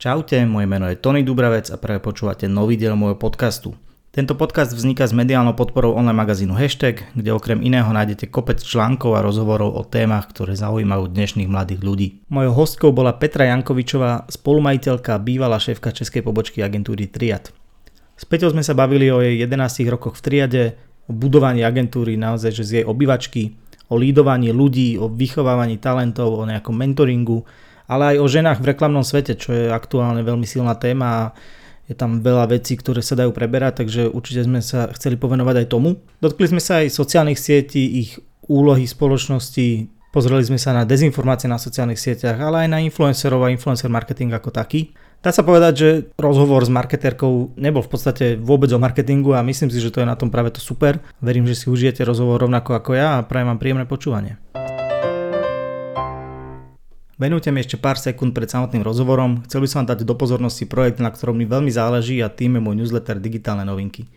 Čaute, moje meno je Tony Dubravec a práve počúvate nový diel môjho podcastu. Tento podcast vzniká s mediálnou podporou online magazínu Hashtag, kde okrem iného nájdete kopec článkov a rozhovorov o témach, ktoré zaujímajú dnešných mladých ľudí. Mojou hostkou bola Petra Jankovičová, spolumajiteľka bývalá šéfka českej pobočky agentúry Triad. S Peťou sme sa bavili o jej 11 rokoch v Triade, o budovaní agentúry naozaj že z jej obyvačky, o lídovaní ľudí, o vychovávaní talentov, o nejakom mentoringu, ale aj o ženách v reklamnom svete, čo je aktuálne veľmi silná téma a je tam veľa vecí, ktoré sa dajú preberať, takže určite sme sa chceli povenovať aj tomu. Dotkli sme sa aj sociálnych sietí, ich úlohy spoločnosti, pozreli sme sa na dezinformácie na sociálnych sieťach, ale aj na influencerov a influencer marketing ako taký. Dá sa povedať, že rozhovor s marketérkou nebol v podstate vôbec o marketingu a myslím si, že to je na tom práve to super. Verím, že si užijete rozhovor rovnako ako ja a prajem vám príjemné počúvanie. Venujte mi ešte pár sekúnd pred samotným rozhovorom. Chcel by som vám dať do pozornosti projekt, na ktorom mi veľmi záleží a tým je môj newsletter Digitálne novinky.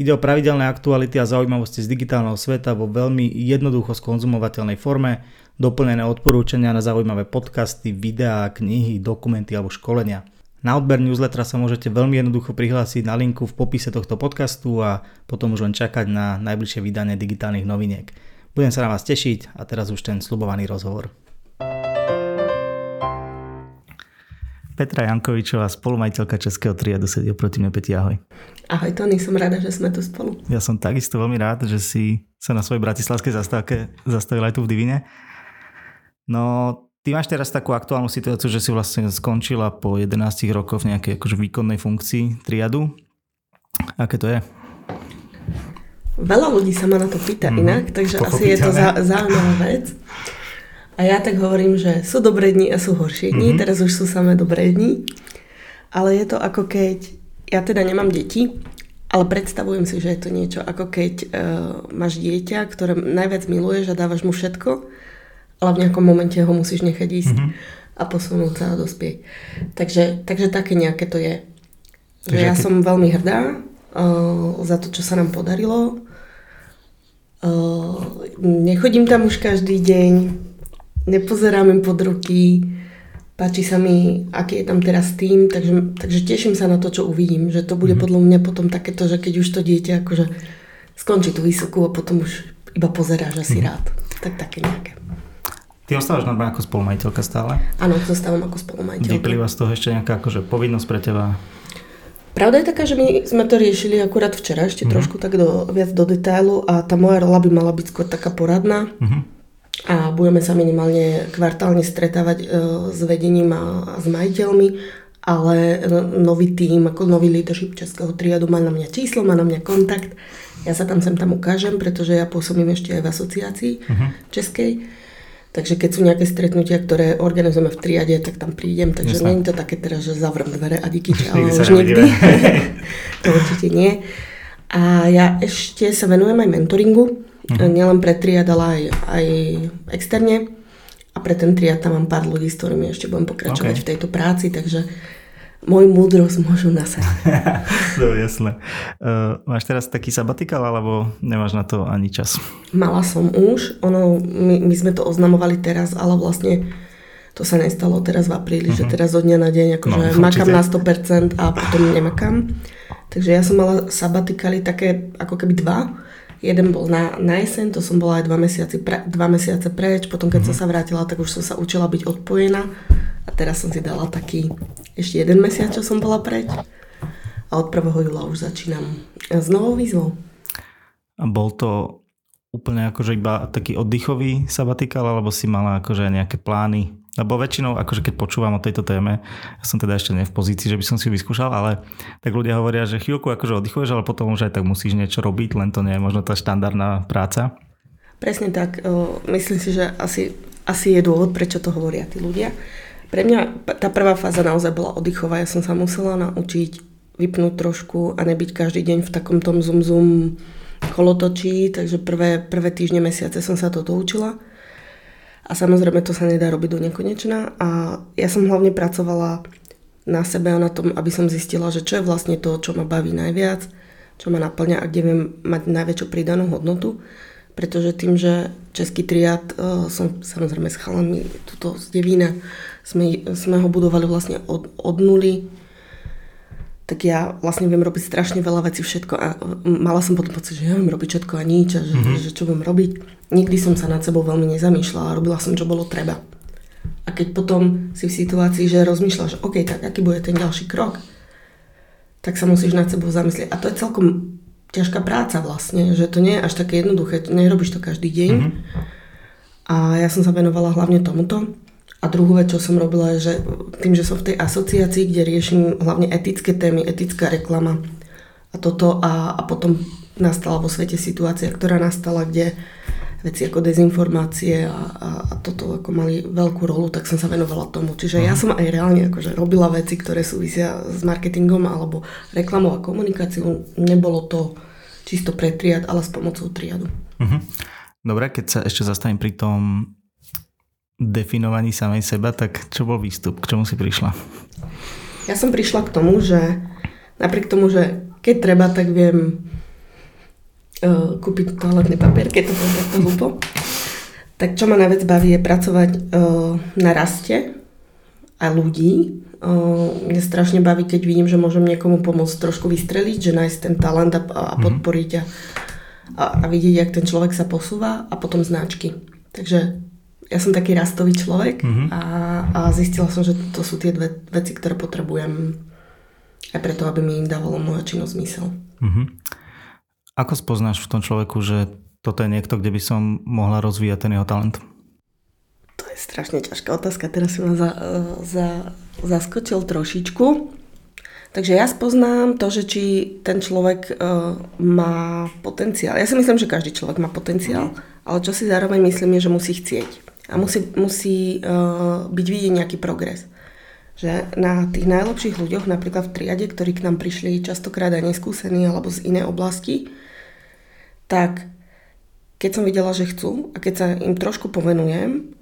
Ide o pravidelné aktuality a zaujímavosti z digitálneho sveta vo veľmi jednoducho skonzumovateľnej forme, doplnené odporúčania na zaujímavé podcasty, videá, knihy, dokumenty alebo školenia. Na odber newslettera sa môžete veľmi jednoducho prihlásiť na linku v popise tohto podcastu a potom už len čakať na najbližšie vydanie digitálnych noviniek. Budem sa na vás tešiť a teraz už ten slubovaný rozhovor. Petra Jankovičová, spolumajiteľka Českého triadu, sedí oproti mne. Peti, ahoj. Ahoj Tony, som rada, že sme tu spolu. Ja som takisto veľmi rád, že si sa na svojej bratislavskej zastávke zastavil aj tu v Divine. No, ty máš teraz takú aktuálnu situáciu, že si vlastne skončila po 11 rokoch v nejakej akože výkonnej funkcii triadu. Aké to je? Veľa ľudí sa ma na to pýta mm-hmm. inak, takže asi je to zaujímavá vec. A ja tak hovorím, že sú dobré dni a sú horšie dni, mm-hmm. teraz už sú samé dobré dni. Ale je to ako keď, ja teda nemám deti, ale predstavujem si, že je to niečo ako keď uh, máš dieťa, ktoré najviac miluješ a dávaš mu všetko, ale v nejakom momente ho musíš nechať ísť mm-hmm. a posunúť sa a dospieť. Takže, takže také nejaké to je. Že ja som veľmi hrdá uh, za to, čo sa nám podarilo. Uh, nechodím tam už každý deň, nepozerám im pod ruky, páči sa mi, aký je tam teraz tým, takže, takže teším sa na to, čo uvidím, že to bude mm-hmm. podľa mňa potom takéto, že keď už to dieťa akože skončí tú vysokú a potom už iba pozeráš asi mm-hmm. rád. Tak také nejaké. Ty ostávaš normálne ako spolumajiteľka stále? Áno, zostávam ako spolumajiteľka. Vyplýva z toho ešte nejaká akože povinnosť pre teba? Pravda je taká, že my sme to riešili akurát včera, ešte mm-hmm. trošku tak do, viac do detailu a tá moja rola by mala byť skôr taká poradná. Mm-hmm a budeme sa minimálne kvartálne stretávať e, s vedením a, s majiteľmi, ale nový tým, ako nový leadership Českého triadu má na mňa číslo, má na mňa kontakt. Ja sa tam sem tam ukážem, pretože ja pôsobím ešte aj v asociácii uh-huh. českej. Takže keď sú nejaké stretnutia, ktoré organizujeme v triade, tak tam prídem. Takže nie je to také teraz, že zavrem dvere a díky čau, už nikdy. to určite nie. A ja ešte sa venujem aj mentoringu. Uh-huh. Nielen pre triad, ale aj, aj externe. A pre ten triad tam mám pár ľudí, s ktorými ešte budem pokračovať okay. v tejto práci, takže môj múdrosť môžu nasať. to je jasné. Uh, máš teraz taký sabatikál, alebo nemáš na to ani čas? Mala som už. Ono, my, my sme to oznamovali teraz, ale vlastne to sa nestalo teraz v apríli, uh-huh. že mhm. teraz od dňa na deň akože no, makám na 100% a potom nemakám. Takže ja som mala sabatikály také ako keby dva Jeden bol na, na jeseň, to som bola aj dva mesiace, pre, dva mesiace preč, potom keď mm-hmm. som mhm. sa vrátila, tak už som sa učila byť odpojená a teraz som si dala taký ešte jeden mesiac, čo som bola preč a od 1. júla už začínam s novou výzvou. A bol to úplne akože iba taký oddychový sabatikál, alebo si mala akože nejaké plány lebo väčšinou, akože keď počúvam o tejto téme, ja som teda ešte ne v pozícii, že by som si ju vyskúšal, ale tak ľudia hovoria, že chvíľku akože oddychuješ, ale potom už aj tak musíš niečo robiť, len to nie je možno tá štandardná práca. Presne tak. Myslím si, že asi, asi je dôvod, prečo to hovoria tí ľudia. Pre mňa tá prvá fáza naozaj bola oddychová. Ja som sa musela naučiť vypnúť trošku a nebyť každý deň v takom tom zoom zoom kolotočí, takže prvé, prvé týždne, mesiace som sa toto učila. A samozrejme to sa nedá robiť do nekonečna a ja som hlavne pracovala na sebe a na tom, aby som zistila, že čo je vlastne to, čo ma baví najviac, čo ma naplňa a kde viem mať najväčšiu pridanú hodnotu. pretože tým, že český triad uh, som samozrejme s chalami tuto z Devína, sme, sme ho budovali vlastne od, od nuly, tak ja vlastne viem robiť strašne veľa vecí, všetko a mala som potom pocit, že ja viem robiť všetko a nič a že, mm-hmm. že čo viem robiť. Nikdy som sa nad sebou veľmi nezamýšľala, robila som, čo bolo treba. A keď potom si v situácii, že rozmýšľaš, OK, tak aký bude ten ďalší krok, tak sa musíš nad sebou zamyslieť. A to je celkom ťažká práca vlastne, že to nie je až také jednoduché, nerobíš to každý deň. Mm-hmm. A ja som sa venovala hlavne tomuto. A druhú vec, čo som robila, je, že tým, že som v tej asociácii, kde riešim hlavne etické témy, etická reklama a toto a, a potom nastala vo svete situácia, ktorá nastala, kde veci ako dezinformácie a, a, a toto ako mali veľkú rolu, tak som sa venovala tomu. Čiže ja mhm. som aj reálne akože robila veci, ktoré súvisia s marketingom alebo reklamou a komunikáciou. Nebolo to čisto pre triad, ale s pomocou triadu. Uh-huh. Dobre, keď sa ešte zastavím pri tom definovaní samej seba, tak čo bol výstup? K čomu si prišla? Ja som prišla k tomu, že napriek tomu, že keď treba, tak viem uh, kúpiť toaletný papier, keď to poviem takto hlúpo. Tak čo ma najviac baví je pracovať uh, na raste a ľudí. Uh, mne strašne baví, keď vidím, že môžem niekomu pomôcť trošku vystreliť, že nájsť ten talent a, a mhm. podporiť a, a, a vidieť, jak ten človek sa posúva a potom značky. Takže ja som taký rastový človek mm-hmm. a, a zistila som, že to sú tie dve veci, ktoré potrebujem aj preto, aby mi dávalo moja činnosť zmysel. Mm-hmm. Ako spoznáš v tom človeku, že toto je niekto, kde by som mohla rozvíjať ten jeho talent? To je strašne ťažká otázka. Teraz si ma za, za, zaskočil trošičku. Takže ja spoznám to, že či ten človek uh, má potenciál. Ja si myslím, že každý človek má potenciál, mm. ale čo si zároveň myslím je, že musí chcieť. A musí, musí uh, byť vidieť nejaký progres. Že na tých najlepších ľuďoch, napríklad v triade, ktorí k nám prišli častokrát aj neskúsení alebo z inej oblasti, tak keď som videla, že chcú a keď sa im trošku povenujem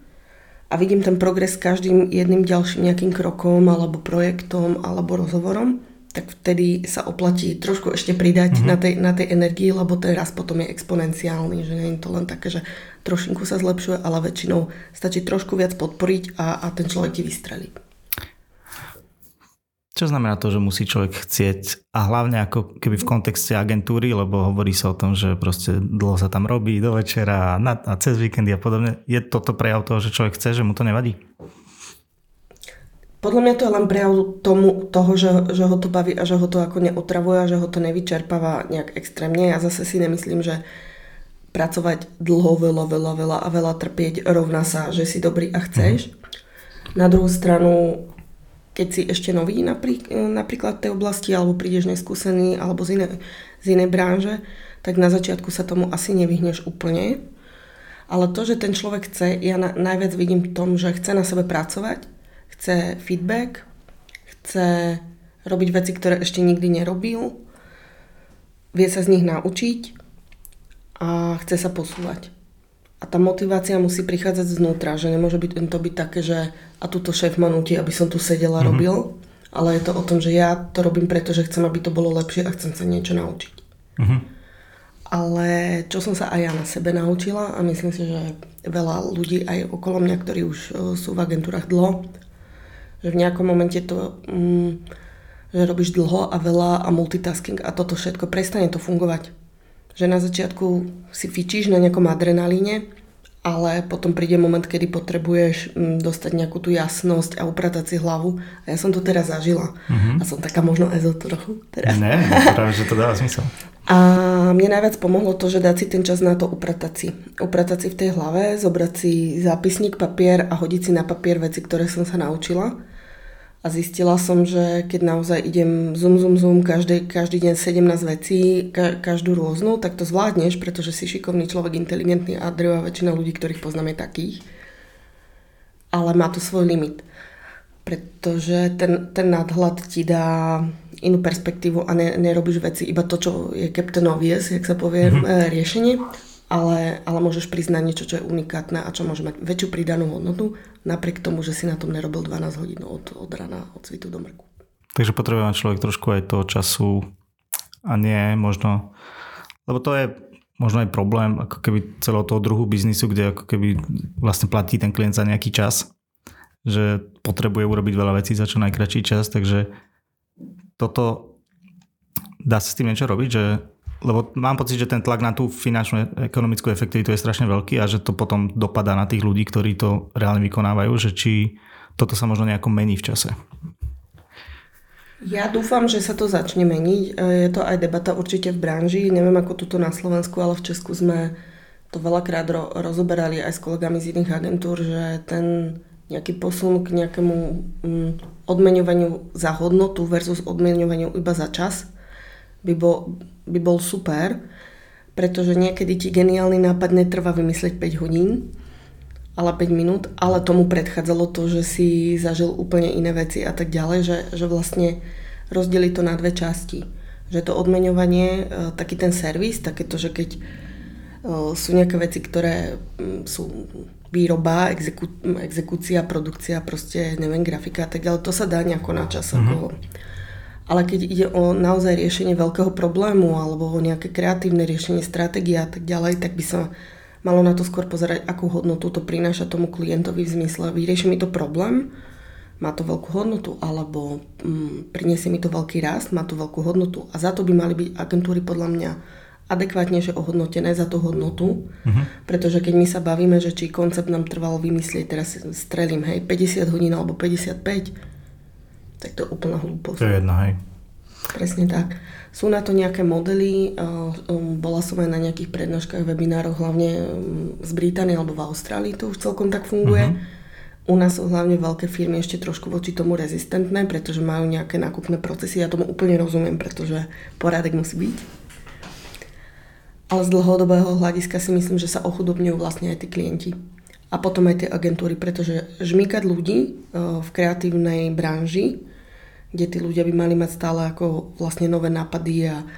a vidím ten progres s každým jedným ďalším nejakým krokom alebo projektom alebo rozhovorom, tak vtedy sa oplatí trošku ešte pridať mm-hmm. na, tej, na tej energii, lebo ten raz potom je exponenciálny, že nie je to len také, že trošinku sa zlepšuje, ale väčšinou stačí trošku viac podporiť a, a ten človek ti vystrelí. Čo znamená to, že musí človek chcieť a hlavne ako keby v kontexte agentúry, lebo hovorí sa o tom, že proste dlho sa tam robí do večera a, na, a cez víkendy a podobne. Je toto prejav toho, že človek chce, že mu to nevadí? Podľa mňa to je len prejav tomu, toho, že, že ho to baví a že ho to ako neotravuje a že ho to nevyčerpáva nejak extrémne. Ja zase si nemyslím, že pracovať dlho, veľa, veľa, veľa a veľa trpieť rovná sa, že si dobrý a chceš. Mm. Na druhú stranu keď si ešte nový napríklad, napríklad v tej oblasti, alebo prídeš neskúsený, alebo z inej, z inej branže, tak na začiatku sa tomu asi nevyhneš úplne. Ale to, že ten človek chce, ja na, najviac vidím v tom, že chce na sebe pracovať, chce feedback, chce robiť veci, ktoré ešte nikdy nerobil, vie sa z nich naučiť a chce sa posúvať. A tá motivácia musí prichádzať znútra, že nemôže byť, to byť také, že a túto šéf ma nutí, aby som tu sedela mm-hmm. robil, ale je to o tom, že ja to robím preto, že chcem, aby to bolo lepšie a chcem sa niečo naučiť. Mm-hmm. Ale čo som sa aj ja na sebe naučila a myslím si, že veľa ľudí aj okolo mňa, ktorí už e, sú v agentúrach dlho, že v nejakom momente to, mm, že robíš dlho a veľa a multitasking a toto všetko, prestane to fungovať. Že na začiatku si fičíš na nejakom adrenalíne, ale potom príde moment, kedy potrebuješ mm, dostať nejakú tú jasnosť a upratať si hlavu. A ja som to teraz zažila. Mm-hmm. A som taká možno ezo trochu teraz. Ne, práve, že to dáva zmysel. A mne najviac pomohlo to, že dať si ten čas na to upratať si. Upratať si v tej hlave, zobrať si zápisník, papier a hodiť si na papier veci, ktoré som sa naučila a zistila som, že keď naozaj idem zoom, zoom, zoom, každý, každý deň 17 vecí, ka, každú rôznu, tak to zvládneš, pretože si šikovný človek, inteligentný a drvá väčšina ľudí, ktorých poznáme takých. Ale má to svoj limit. Pretože ten, ten nadhľad ti dá inú perspektívu a ne, nerobíš veci iba to, čo je Captain Obvious, jak sa povie, mm-hmm. riešenie, ale, ale môžeš priznať niečo, čo je unikátne a čo môže mať väčšiu pridanú hodnotu, napriek tomu, že si na tom nerobil 12 hodín od, od rana, od svitu do mrku. Takže potrebuje človek trošku aj toho času a nie možno, lebo to je možno aj problém ako keby celého toho druhu biznisu, kde ako keby vlastne platí ten klient za nejaký čas, že potrebuje urobiť veľa vecí za čo najkračší čas, takže toto dá sa s tým niečo robiť, že lebo mám pocit, že ten tlak na tú finančnú ekonomickú efektivitu je strašne veľký a že to potom dopadá na tých ľudí, ktorí to reálne vykonávajú, že či toto sa možno nejako mení v čase. Ja dúfam, že sa to začne meniť. Je to aj debata určite v branži. Neviem ako tuto na Slovensku, ale v Česku sme to veľakrát ro- rozoberali aj s kolegami z iných agentúr, že ten nejaký posun k nejakému mm, odmeňovaniu za hodnotu versus odmeňovaniu iba za čas by bol, by bol super, pretože niekedy ti geniálny nápad netrvá vymyslieť 5 hodín, ale 5 minút, ale tomu predchádzalo to, že si zažil úplne iné veci a tak ďalej, že, že vlastne rozdeli to na dve časti. Že to odmeňovanie, e, taký ten servis, takéto, že keď e, sú nejaké veci, ktoré sú výroba, exekú, exekúcia, produkcia, proste neviem, grafika a tak ďalej, to sa dá nejako na čas. Mm-hmm. Ale keď ide o naozaj riešenie veľkého problému alebo o nejaké kreatívne riešenie stratégie a tak ďalej, tak by sa malo na to skôr pozerať, akú hodnotu to prináša tomu klientovi v zmysle, vyrieši mi to problém, má to veľkú hodnotu, alebo mm, priniesie mi to veľký rast, má to veľkú hodnotu. A za to by mali byť agentúry podľa mňa adekvátnejšie ohodnotené za tú hodnotu, uh-huh. pretože keď my sa bavíme, že či koncept nám trvalo vymyslieť, teraz strelím, hej, 50 hodín alebo 55, tak to je úplná hlúposť. To je jedna, hej. Presne tak. Sú na to nejaké modely, um, bola som aj na nejakých prednáškach, webinároch, hlavne um, z Británie alebo v Austrálii, to už celkom tak funguje. Uh-huh. U nás sú hlavne veľké firmy ešte trošku voči tomu rezistentné, pretože majú nejaké nákupné procesy. Ja tomu úplne rozumiem, pretože porádek musí byť. Ale z dlhodobého hľadiska si myslím, že sa ochudobňujú vlastne aj tí klienti. A potom aj tie agentúry, pretože žmýkať ľudí uh, v kreatívnej branži kde tí ľudia by mali mať stále ako vlastne nové nápady a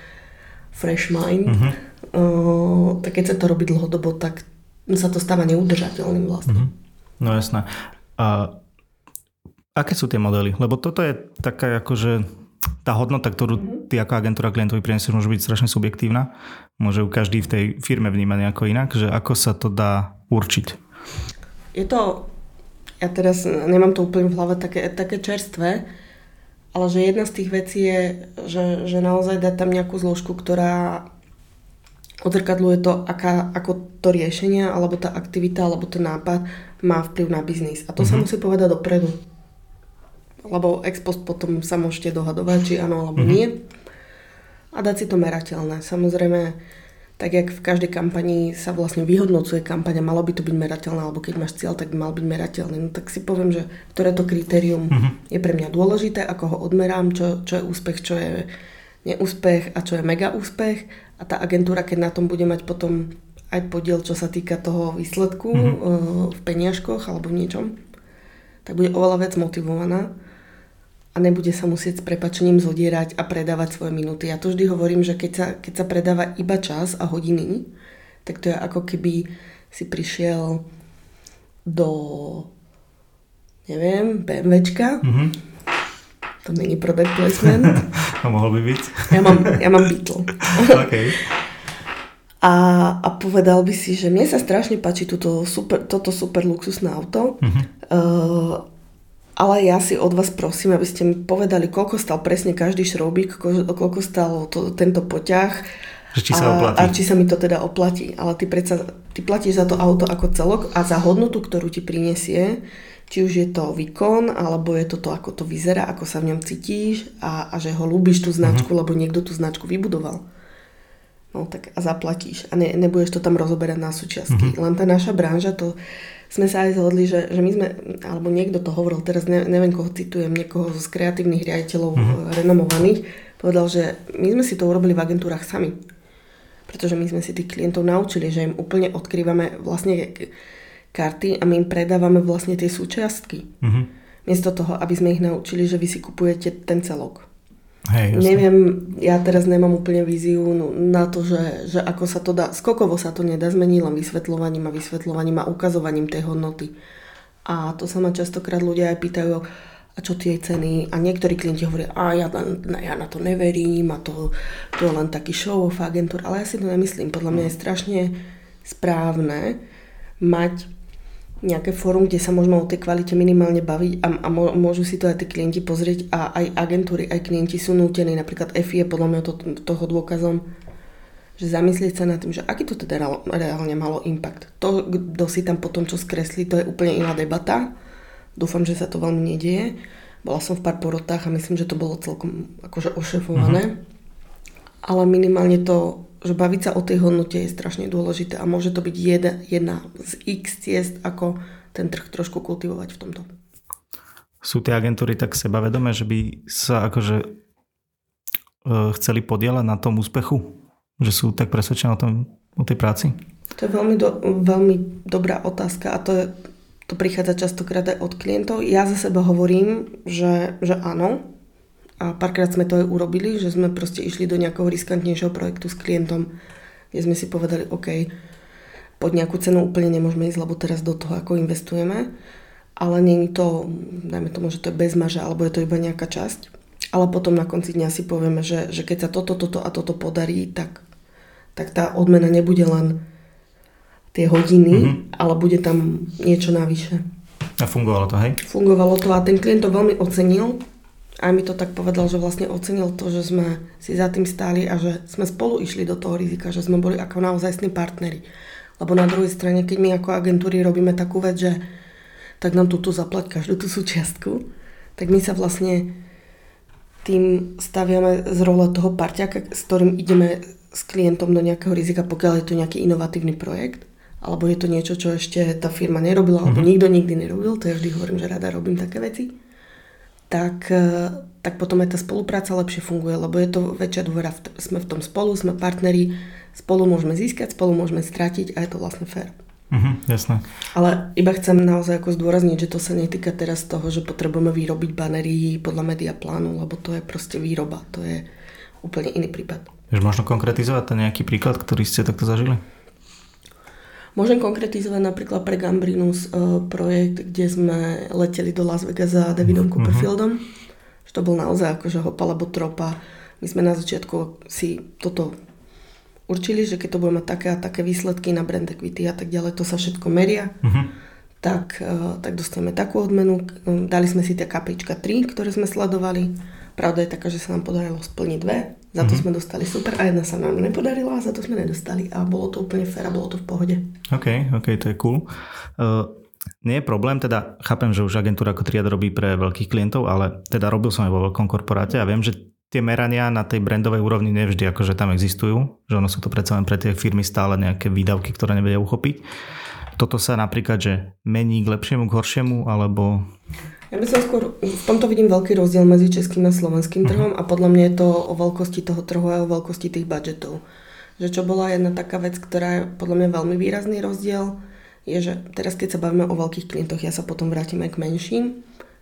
fresh mind. Uh-huh. Uh, tak keď sa to robí dlhodobo, tak sa to stáva neudržateľným vlastne. Uh-huh. No jasné. A aké sú tie modely? Lebo toto je taká akože tá hodnota, ktorú uh-huh. ty ako agentúra klientovi prinesieš, môže byť strašne subjektívna. Môže ju každý v tej firme vnímať nejako inak, že ako sa to dá určiť? Je to, ja teraz nemám to úplne v hlave také, také čerstvé, ale že jedna z tých vecí je, že, že naozaj dať tam nejakú zložku, ktorá odzrkadluje to, aká, ako to riešenie, alebo tá aktivita, alebo ten nápad má vplyv na biznis. A to mm-hmm. sa mhm. musí povedať dopredu. Lebo ex post potom sa môžete dohadovať, či áno, alebo mm-hmm. nie. A dať si to merateľné. Samozrejme, tak jak v každej kampani sa vlastne vyhodnocuje kampaň a malo by to byť merateľné, alebo keď máš cieľ, tak mal byť merateľný. No tak si poviem, že ktoré to kritérium uh-huh. je pre mňa dôležité, ako ho odmerám, čo, čo je úspech, čo je neúspech a čo je mega úspech. A tá agentúra, keď na tom bude mať potom aj podiel, čo sa týka toho výsledku uh-huh. v peniažkoch alebo v niečom, tak bude oveľa viac motivovaná a nebude sa musieť s prepačením zodierať a predávať svoje minúty. Ja to vždy hovorím, že keď sa, keď sa predáva iba čas a hodiny, tak to je ako keby si prišiel do neviem, BMWčka. Mm-hmm. To není product placement. a mohol by byť? ja mám, ja mám Beetle. okay. A, a povedal by si, že mne sa strašne páči toto super, toto super luxusné auto. Mm-hmm. Uh, ale ja si od vás prosím, aby ste mi povedali, koľko stal presne každý šroubík, koľko stal to, tento poťah či sa oplatí. A, a či sa mi to teda oplatí. Ale ty predsa, ty platíš za to auto ako celok a za hodnotu, ktorú ti prinesie, či už je to výkon, alebo je to to, ako to vyzerá, ako sa v ňom cítiš a, a že ho ľúbiš tú značku, uh-huh. lebo niekto tú značku vybudoval. No tak a zaplatíš a ne, nebudeš to tam rozoberať na súčiastky. Uh-huh. Len tá naša branža to sme sa aj zhodli, že, že my sme, alebo niekto to hovoril, teraz ne, neviem, koho citujem, niekoho z kreatívnych riaditeľov mm-hmm. renomovaných, povedal, že my sme si to urobili v agentúrach sami. Pretože my sme si tých klientov naučili, že im úplne odkrývame vlastne karty a my im predávame vlastne tie súčiastky. Mm-hmm. Miesto toho, aby sme ich naučili, že vy si kupujete ten celok. Hej, Neviem, ja teraz nemám úplne víziu no, na to, že, že ako sa to dá, skokovo sa to nedá zmeniť len vysvetľovaním a vysvetľovaním a ukazovaním tej hodnoty. A to sa ma častokrát ľudia aj pýtajú, a čo tie ceny. A niektorí klienti hovoria, a ja, ja na to neverím a to, to je len taký show of agentúr. Ale ja si to nemyslím. Podľa mňa je strašne správne mať nejaké fórum, kde sa môžeme o tej kvalite minimálne baviť a, a môžu si to aj tí klienti pozrieť a aj agentúry, aj klienti sú nútení. Napríklad EFI je podľa mňa to, toho dôkazom, že zamyslieť sa nad tým, že aký to teda reálne malo impact. To, kto si tam potom čo skreslí, to je úplne iná debata Dúfam, že sa to veľmi nedieje. Bola som v pár porotách a myslím, že to bolo celkom akože ošefované. Uh-huh. Ale minimálne to, že baviť sa o tej hodnote je strašne dôležité a môže to byť jedna, jedna z x ciest, ako ten trh trošku kultivovať v tomto. Sú tie agentúry tak sebavedomé, že by sa akože e, chceli podielať na tom úspechu? Že sú tak presvedčené o, tom, o tej práci? To je veľmi, do, veľmi dobrá otázka a to je to prichádza častokrát aj od klientov. Ja za seba hovorím, že, že áno. A párkrát sme to aj urobili, že sme proste išli do nejakého riskantnejšieho projektu s klientom, kde sme si povedali, OK, pod nejakú cenu úplne nemôžeme ísť, lebo teraz do toho ako investujeme. Ale nie je to, dajme tomu, že to je bez maža, alebo je to iba nejaká časť. Ale potom na konci dňa si povieme, že, že keď sa toto, toto a toto podarí, tak, tak tá odmena nebude len tie hodiny, mm-hmm. ale bude tam niečo navyše. A fungovalo to, hej? Fungovalo to a ten klient to veľmi ocenil. A mi to tak povedal, že vlastne ocenil to, že sme si za tým stáli a že sme spolu išli do toho rizika, že sme boli ako naozajstní partneri. Lebo na druhej strane, keď my ako agentúry robíme takú vec, že tak nám tu, zaplať každú tú súčiastku, tak my sa vlastne tým staviame z role toho parťaka, s ktorým ideme s klientom do nejakého rizika, pokiaľ je to nejaký inovatívny projekt alebo je to niečo, čo ešte tá firma nerobila, alebo mm-hmm. nikto nikdy nerobil, to ja vždy hovorím, že rada robím také veci, tak, e, tak potom aj tá spolupráca lepšie funguje, lebo je to väčšia dôvera, sme v tom spolu, sme partneri, spolu môžeme získať, spolu môžeme stratiť a je to vlastne fér. Mm-hmm, jasné. Ale iba chcem naozaj ako zdôrazniť, že to sa netýka teraz toho, že potrebujeme vyrobiť banery podľa media plánu, lebo to je proste výroba, to je úplne iný prípad. Vieš možno konkretizovať ten nejaký príklad, ktorý ste takto zažili? Môžem konkretizovať napríklad pre Gambrinus uh, projekt, kde sme leteli do Las Vegas za Davidom mm-hmm. Copperfieldom. Že to bol naozaj akože hopa alebo tropa. My sme na začiatku si toto určili, že keď to bude mať také a také výsledky na brand equity a tak ďalej, to sa všetko meria. Mm-hmm. Tak, uh, tak dostaneme takú odmenu. Dali sme si tie KPIčka 3, ktoré sme sledovali. Pravda je taká, že sa nám podarilo splniť dve za to mm-hmm. sme dostali super a jedna sa nám nepodarila a za to sme nedostali. A bolo to úplne fér a bolo to v pohode. OK, OK, to je cool. Uh, nie je problém, teda chápem, že už agentúra ako Triad robí pre veľkých klientov, ale teda robil som aj vo veľkom korporáte a viem, že tie merania na tej brandovej úrovni nevždy akože tam existujú, že ono sú to predsa len pre tie firmy stále nejaké výdavky, ktoré nevedia uchopiť. Toto sa napríklad, že mení k lepšiemu, k horšiemu, alebo ja by som skôr, v tomto vidím veľký rozdiel medzi českým a slovenským mhm. trhom a podľa mňa je to o veľkosti toho trhu a o veľkosti tých budžetov. Že čo bola jedna taká vec, ktorá je podľa mňa veľmi výrazný rozdiel, je, že teraz keď sa bavíme o veľkých klientoch, ja sa potom vrátim aj k menším,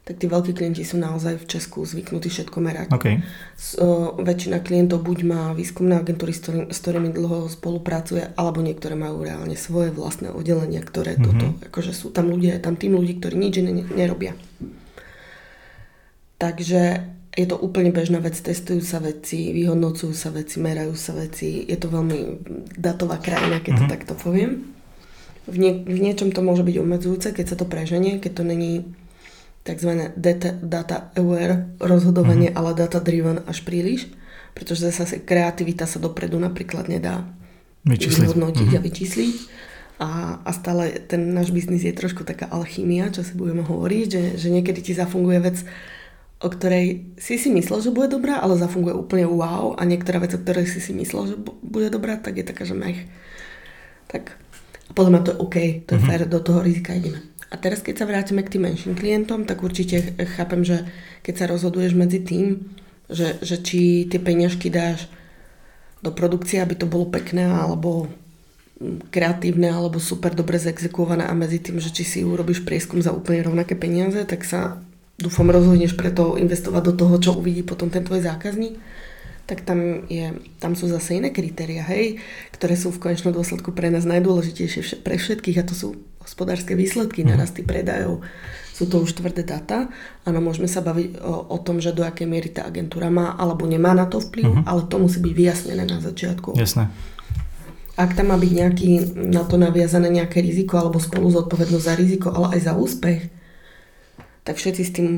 tak tí veľkí klienti sú naozaj v Česku zvyknutí všetko merať. Okay. S, o, väčšina klientov buď má výskumné agentúry, s, ktorým, s ktorými dlho spolupracuje, alebo niektoré majú reálne svoje vlastné oddelenia, ktoré mm-hmm. toto, akože sú tam ľudia, je tam tým ľudí, ktorí nič ne, nerobia. Takže je to úplne bežná vec, testujú sa veci, vyhodnocujú sa veci, merajú sa veci. Je to veľmi datová krajina, keď mm-hmm. to mhm. takto poviem. V, nie, v niečom to môže byť obmedzujúce, keď sa to preženie, keď to není tzv. data, data aware rozhodovanie, mm-hmm. ale data driven až príliš, pretože zase kreativita sa dopredu napríklad nedá vyčísliť. vyhodnotiť mm-hmm. a vyčísliť. A, a stále ten náš biznis je trošku taká alchymia, čo si budeme hovoriť, že, že niekedy ti zafunguje vec, o ktorej si si myslel, že bude dobrá, ale zafunguje úplne wow a niektorá vec, o ktorej si si myslel, že bude dobrá, tak je taká, že mech. Tak podľa mňa to je OK, to je mm-hmm. fér, do toho rizika ideme. A teraz, keď sa vrátime k tým menším klientom, tak určite chápem, že keď sa rozhoduješ medzi tým, že, že či tie peňažky dáš do produkcie, aby to bolo pekné, alebo kreatívne, alebo super dobre zexekuované a medzi tým, že či si urobíš prieskum za úplne rovnaké peniaze, tak sa dúfam rozhodneš preto investovať do toho, čo uvidí potom ten tvoj zákazník tak tam, je, tam sú zase iné kritéria, hej, ktoré sú v konečnom dôsledku pre nás najdôležitejšie pre všetkých a to sú hospodárske výsledky, mm. narasty predajov, sú to už tvrdé data. Áno, môžeme sa baviť o, o tom, že do akej miery tá agentúra má alebo nemá na to vplyv, uh-huh. ale to musí byť vyjasnené na začiatku. Jasné. Ak tam má byť nejaký, na to naviazané nejaké riziko alebo spolu zodpovednosť za riziko, ale aj za úspech, tak všetci, s tým,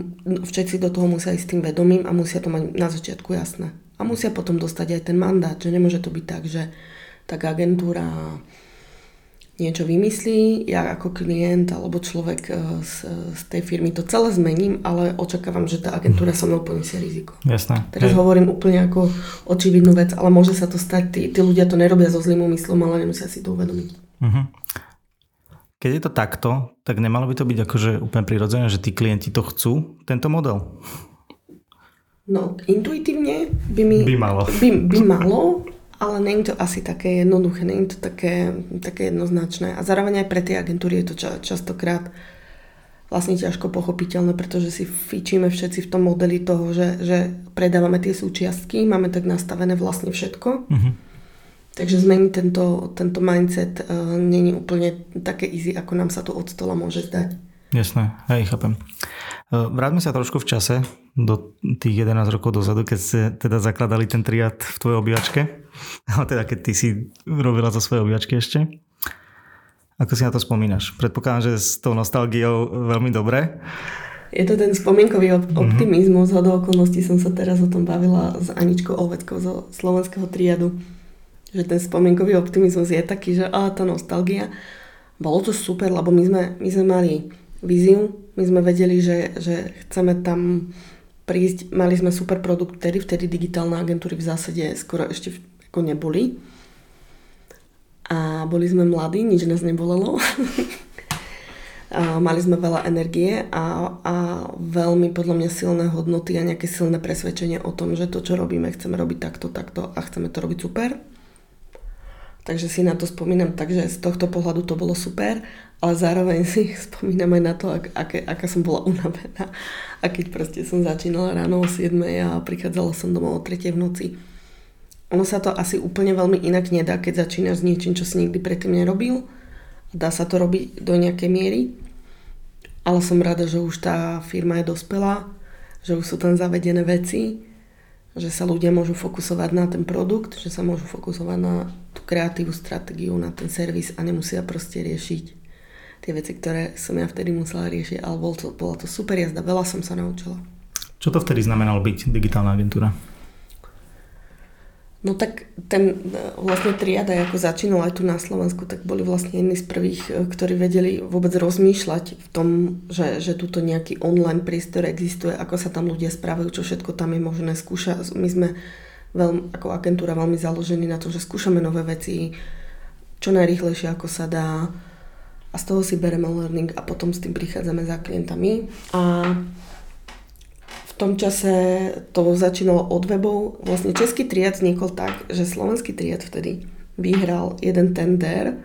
všetci do toho musia ísť s tým vedomím a musia to mať na začiatku jasné. A musia potom dostať aj ten mandát, že nemôže to byť tak, že tak agentúra niečo vymyslí, ja ako klient alebo človek e, z, z tej firmy to celé zmením, ale očakávam, že tá agentúra so mnou poniesie riziko. Jasné. Teraz Hej. hovorím úplne ako očividnú vec, ale môže sa to stať, tí, tí ľudia to nerobia so zlým úmyslom, ale nemusia si to uvedomiť. Uh-huh. Keď je to takto, tak nemalo by to byť akože úplne prirodzené, že tí klienti to chcú, tento model? No, intuitívne by mi... By malo. By, by malo, ale je to asi také jednoduché, je to také, také jednoznačné. A zároveň aj pre tie agentúry je to ča, častokrát vlastne ťažko pochopiteľné, pretože si fičíme všetci v tom modeli toho, že, že predávame tie súčiastky, máme tak nastavené vlastne všetko. Uh-huh. Takže zmeniť tento, tento mindset uh, není úplne také easy, ako nám sa to od stola môže zdať. Jasné, hej, chápem. Uh, vráťme sa trošku v čase do tých 11 rokov dozadu, keď ste teda zakladali ten triad v tvojej obývačke. Ale teda keď ty si robila za svoje obývačky ešte. Ako si na to spomínaš? Predpokladám, že s tou nostalgiou veľmi dobre. Je to ten spomienkový op- mm-hmm. optimizmus. Hodou okolností som sa teraz o tom bavila s Aničkou Oveckou zo slovenského triadu že ten spomienkový optimizmus je taký, že a tá nostalgia. Bolo to super, lebo my sme, my sme mali víziu, my sme vedeli, že, že chceme tam prísť, mali sme super produkt vtedy, vtedy digitálne agentúry v zásade skoro ešte ako neboli. A boli sme mladí, nič nás nebolelo. a mali sme veľa energie a, a veľmi podľa mňa silné hodnoty a nejaké silné presvedčenie o tom, že to, čo robíme, chceme robiť takto, takto a chceme to robiť super. Takže si na to spomínam tak, že z tohto pohľadu to bolo super, ale zároveň si spomínam aj na to, ak, aké, aká som bola unavená. A keď proste som začínala ráno o 7 a prichádzala som domov o 3 v noci. Ono sa to asi úplne veľmi inak nedá, keď začínaš s niečím, čo si nikdy predtým nerobil. Dá sa to robiť do nejakej miery. Ale som rada, že už tá firma je dospelá, že už sú tam zavedené veci že sa ľudia môžu fokusovať na ten produkt, že sa môžu fokusovať na tú kreatívnu stratégiu, na ten servis a nemusia proste riešiť tie veci, ktoré som ja vtedy musela riešiť, ale bol to, bola to super jazda, veľa som sa naučila. Čo to vtedy znamenalo byť digitálna agentúra? No tak ten vlastne triada, ako začínal aj tu na Slovensku, tak boli vlastne jedni z prvých, e, ktorí vedeli vôbec rozmýšľať v tom, že, že tuto nejaký online priestor existuje, ako sa tam ľudia správajú, čo všetko tam je možné skúšať. My sme veľmi, ako agentúra veľmi založení na to, že skúšame nové veci čo najrýchlejšie, ako sa dá a z toho si bereme learning a potom s tým prichádzame za klientami. A tom čase to začínalo od webov. Vlastne český triad vznikol tak, že slovenský triad vtedy vyhral jeden tender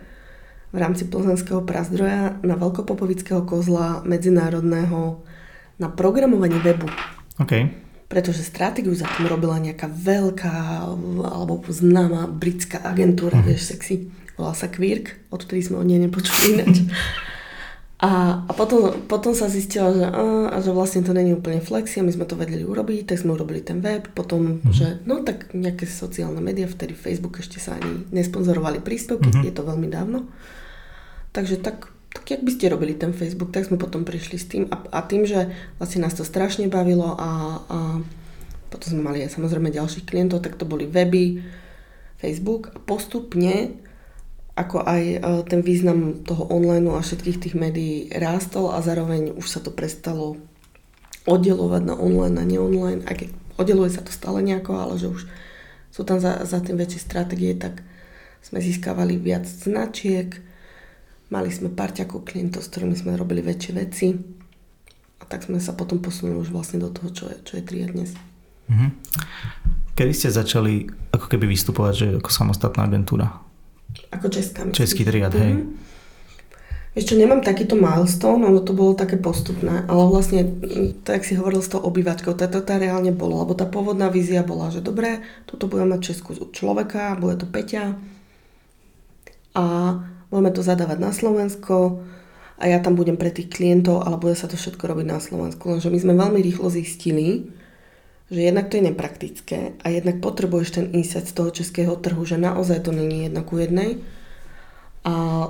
v rámci plzenského prazdroja na veľkopopovického kozla medzinárodného na programovanie webu. Okay. Pretože stratégiu za tým robila nejaká veľká alebo známa britská agentúra, mm. vieš, sexy. Volá sa Quirk, odtedy sme o nej nepočuli ináč. A, a potom, potom sa zistilo, že, a, a že vlastne to není úplne flexi a my sme to vedeli urobiť, tak sme urobili ten web, potom, mm-hmm. že no tak nejaké sociálne médiá, vtedy Facebook ešte sa ani nesponzorovali príspevky, mm-hmm. je to veľmi dávno. Takže tak, tak jak by ste robili ten Facebook, tak sme potom prišli s tým a, a tým, že vlastne nás to strašne bavilo a, a potom sme mali aj samozrejme ďalších klientov, tak to boli weby, Facebook a postupne ako aj e, ten význam toho online a všetkých tých médií rástol a zároveň už sa to prestalo oddelovať na online a neonline. Aj keď oddeluje sa to stále nejako, ale že už sú tam za, za tým väčšie stratégie, tak sme získavali viac značiek, mali sme parťakov klientov, s ktorými sme robili väčšie veci a tak sme sa potom posunuli už vlastne do toho, čo je, čo je Tria dnes. Mm-hmm. Kedy ste začali ako keby vystupovať, že ako samostatná agentúra? Ako česká, myslím. Český triad, hej. Mm-hmm. Ešte nemám takýto milestone, ono to bolo také postupné, ale vlastne, to, jak si hovoril s tou obývačkou, to, to reálne bolo, lebo tá pôvodná vízia bola, že dobre, tuto budeme mať českú človeka, bude to Peťa a budeme to zadávať na Slovensko a ja tam budem pre tých klientov, ale bude sa to všetko robiť na Slovensku. Lenže my sme veľmi rýchlo zistili, že jednak to je nepraktické a jednak potrebuješ ten insight z toho českého trhu, že naozaj to není jedna ku jednej. A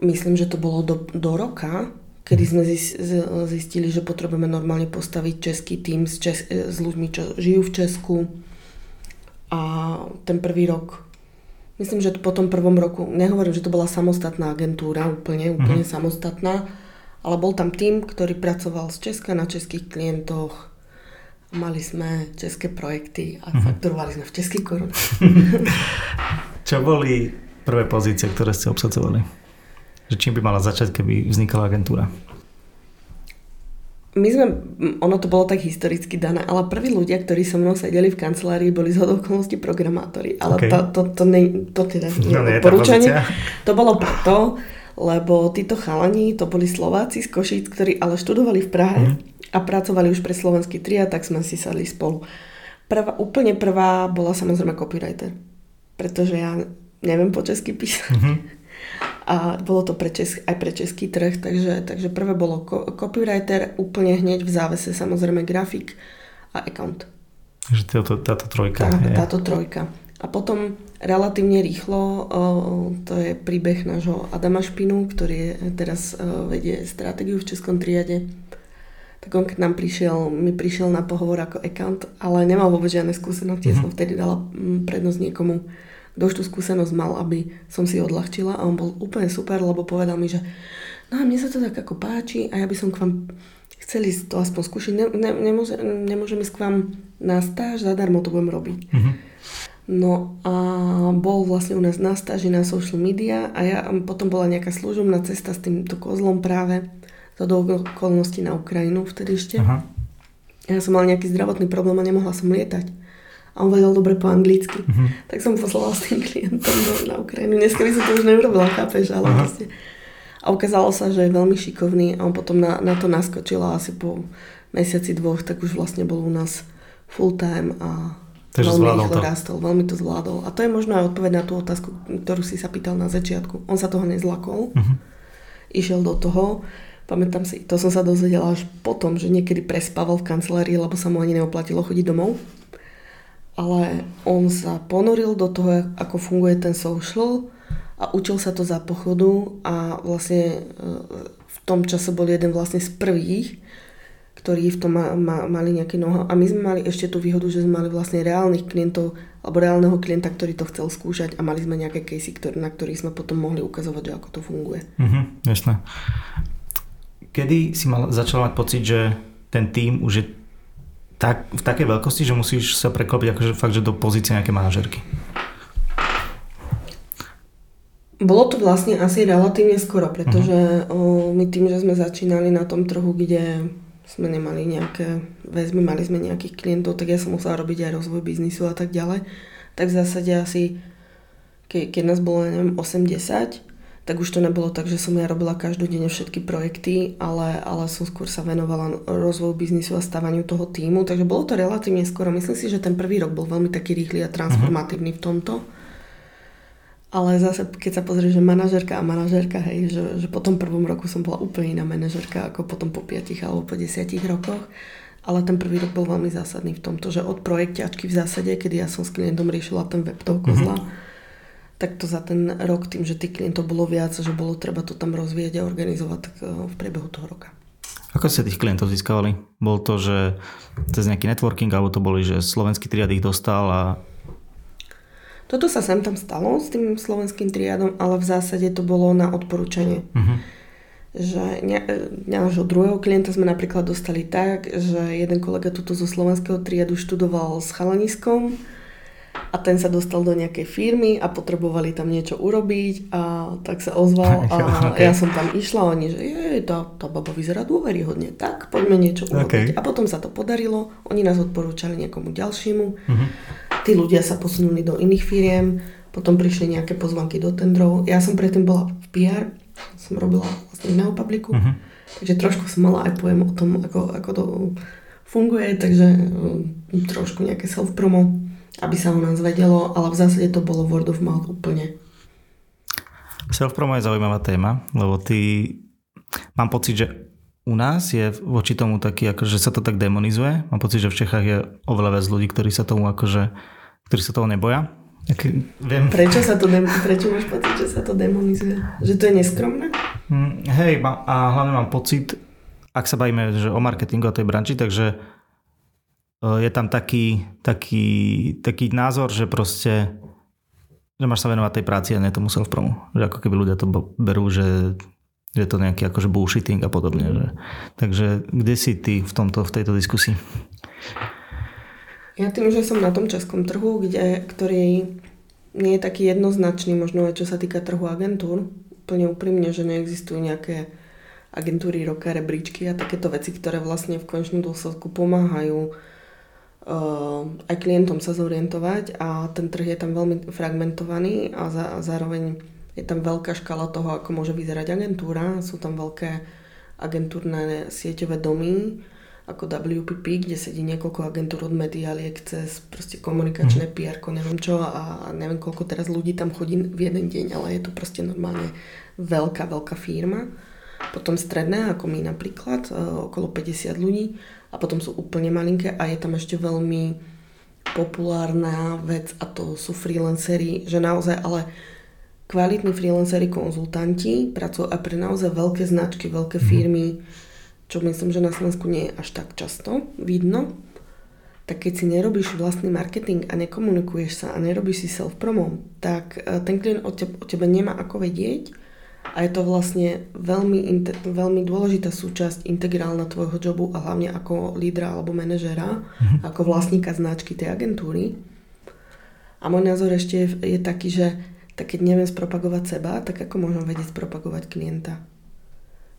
myslím, že to bolo do, do roka, kedy sme zistili, že potrebujeme normálne postaviť český tým s, čes- s ľuďmi, čo žijú v Česku. A ten prvý rok, myslím, že po tom prvom roku, nehovorím, že to bola samostatná agentúra, úplne, úplne mm-hmm. samostatná, ale bol tam tým, ktorý pracoval z Česka na českých klientoch. Mali sme české projekty a mm-hmm. fakturovali sme v českých korunách. Čo boli prvé pozície, ktoré ste obsadzovali? Že čím by mala začať, keby vznikala agentúra? My sme, ono to bolo tak historicky dané, ale prví ľudia, ktorí so mnou sedeli v kancelárii, boli z okolností programátori. Ale okay. to, to, to, ne, to teda nie no, je odporúčanie. To bolo preto, lebo títo chalani, to boli Slováci z Košíc, ktorí ale študovali v Prahe mm. A pracovali už pre slovenský tria, tak sme si sadli spolu. Prvá, úplne prvá bola samozrejme copywriter, pretože ja neviem po česky písať. Mm-hmm a bolo to pre česk, aj pre český trh, takže, takže prvé bolo copywriter, úplne hneď v závese samozrejme grafik a account. Takže táto, táto trojka. Tá, je. Táto trojka. A potom relatívne rýchlo, to je príbeh nášho Adama Špinu, ktorý je, teraz vedie stratégiu v Českom triade. Tak on keď nám prišiel, mi prišiel na pohovor ako account, ale nemal vôbec žiadne skúsenosti. Mm-hmm. Ja som vtedy dala prednosť niekomu, kto už tú skúsenosť mal, aby som si odľahčila a on bol úplne super, lebo povedal mi, že no a mne sa to tak ako páči a ja by som k vám chceli to aspoň skúšiť, ne, ne, nemôže, nemôžem ísť k vám na stáž, zadarmo to budem robiť. Mm-hmm. No a bol vlastne u nás na stáži na social media a ja potom bola nejaká služobná cesta s týmto kozlom práve za do okolností na Ukrajinu vtedy ešte. Aha. Ja som mal nejaký zdravotný problém a nemohla som lietať a on vedel dobre po anglicky. Mm-hmm. Tak som poslala s tým klientom do, na Ukrajinu. Dneska by som to už neurobila, chápeš, ale vlastne. A ukázalo sa, že je veľmi šikovný a on potom na, na to naskočil a asi po mesiaci dvoch, tak už vlastne bol u nás full time a Takže veľmi rýchlo to. rástol, veľmi to zvládol. A to je možno aj odpoveď na tú otázku, ktorú si sa pýtal na začiatku. On sa toho nezlakol, uh-huh. išiel do toho. Pamätám si, to som sa dozvedela až potom, že niekedy prespával v kancelárii, lebo sa mu ani neoplatilo chodiť domov ale on sa ponoril do toho, ako funguje ten social a učil sa to za pochodu a vlastne e, v tom čase bol jeden vlastne z prvých, ktorí v tom ma, ma, mali nejaký noho. A my sme mali ešte tú výhodu, že sme mali vlastne reálnych klientov alebo reálneho klienta, ktorý to chcel skúšať a mali sme nejaké casey, ktorý, na ktorých sme potom mohli ukazovať, že ako to funguje. Mhm, jasné. Kedy si mal, začal mať pocit, že ten tým už je tak, v takej veľkosti, že musíš sa preklopiť akože fakt, že do pozície nejaké manažerky? Bolo to vlastne asi relatívne skoro, pretože uh-huh. my tým, že sme začínali na tom trhu, kde sme nemali nejaké väzby, mali sme nejakých klientov, tak ja som musela robiť aj rozvoj biznisu a tak ďalej. Tak v zásade asi, ke, keď nás bolo, neviem, 80, tak už to nebolo tak, že som ja robila každodenne všetky projekty, ale, ale som skôr sa venovala rozvoju biznisu a stavaniu toho týmu, takže bolo to relatívne skoro. Myslím si, že ten prvý rok bol veľmi taký rýchly a transformatívny v tomto. Ale zase, keď sa pozrieš, že manažerka a manažerka, hej, že, že po tom prvom roku som bola úplne iná manažerka ako potom po 5 alebo po 10 rokoch. Ale ten prvý rok bol veľmi zásadný v tomto, že od projekťačky v zásade, kedy ja som s klientom riešila ten web toho kozla, mm-hmm tak to za ten rok, tým, že tých klientov bolo viac, že bolo treba to tam rozvíjať a organizovať tak eh, v priebehu toho roka. Ako ste tých klientov získavali? Bol to, že cez nejaký networking, alebo to boli, že slovenský triad ich dostal a... Toto sa sem tam stalo s tým slovenským triadom, ale v zásade to bolo na odporúčanie. Uh-huh. Že ne, nášho druhého klienta sme napríklad dostali tak, že jeden kolega tuto zo slovenského triadu študoval s chalaniskom, a ten sa dostal do nejakej firmy a potrebovali tam niečo urobiť a tak sa ozval a okay. ja som tam išla a oni, že je, tá, tá baba vyzerá dôveryhodne, tak poďme niečo urobiť. Okay. A potom sa to podarilo, oni nás odporúčali niekomu ďalšiemu, uh-huh. tí ľudia sa posunuli do iných firiem, potom prišli nejaké pozvanky do tendrov. Ja som predtým bola v PR, som robila vlastne iného publiku, uh-huh. takže trošku som mala aj pojem o tom, ako, ako to funguje, takže um, trošku nejaké self-promo aby sa o nás vedelo, ale v zásade to bolo word of mouth úplne. Self-promo je zaujímavá téma, lebo ty mám pocit, že u nás je voči tomu taký, akože sa to tak demonizuje. Mám pocit, že v Čechách je oveľa viac ľudí, ktorí sa tomu akože, ktorí sa toho neboja. Tak, viem. Prečo, sa to dem- prečo máš pocit, že sa to demonizuje? Že to je neskromné? Mm, hej, a hlavne mám pocit, ak sa bavíme že o marketingu a tej branži, takže je tam taký, taký, taký názor, že proste že máš sa venovať tej práci a nie tomu self-promu. Že ako keby ľudia to berú, že že to nejaký akože bullshitting a podobne. Že. Takže kde si ty v, tomto, v tejto diskusii? Ja tým, že som na tom českom trhu, kde, ktorý nie je taký jednoznačný, možno aj čo sa týka trhu agentúr, úplne úprimne, že neexistujú nejaké agentúry, roka, rebríčky a takéto veci, ktoré vlastne v končnom dôsledku pomáhajú uh, aj klientom sa zorientovať a ten trh je tam veľmi fragmentovaný a, za, a zároveň je tam veľká škala toho, ako môže vyzerať agentúra. Sú tam veľké agentúrne sieťové domy, ako WPP, kde sedí niekoľko agentúr od medialiek cez proste komunikačné mm. PR, neviem čo a neviem koľko teraz ľudí tam chodí v jeden deň, ale je to proste normálne veľká, veľká firma. Potom stredné, ako my napríklad, e, okolo 50 ľudí a potom sú úplne malinké a je tam ešte veľmi populárna vec a to sú freelancery, že naozaj ale kvalitní freelanceri, konzultanti, pracujú aj pre naozaj veľké značky, veľké mhm. firmy, čo myslím, že na Slovensku nie je až tak často vidno. Tak keď si nerobíš vlastný marketing a nekomunikuješ sa a nerobíš si self-promo, tak e, ten klient o tebe, o tebe nemá ako vedieť a je to vlastne veľmi, veľmi dôležitá súčasť integrálna tvojho jobu a hlavne ako lídra alebo manažera, mm-hmm. ako vlastníka značky tej agentúry. A môj názor ešte je, je taký, že tak keď neviem spropagovať seba, tak ako môžem vedieť spropagovať klienta?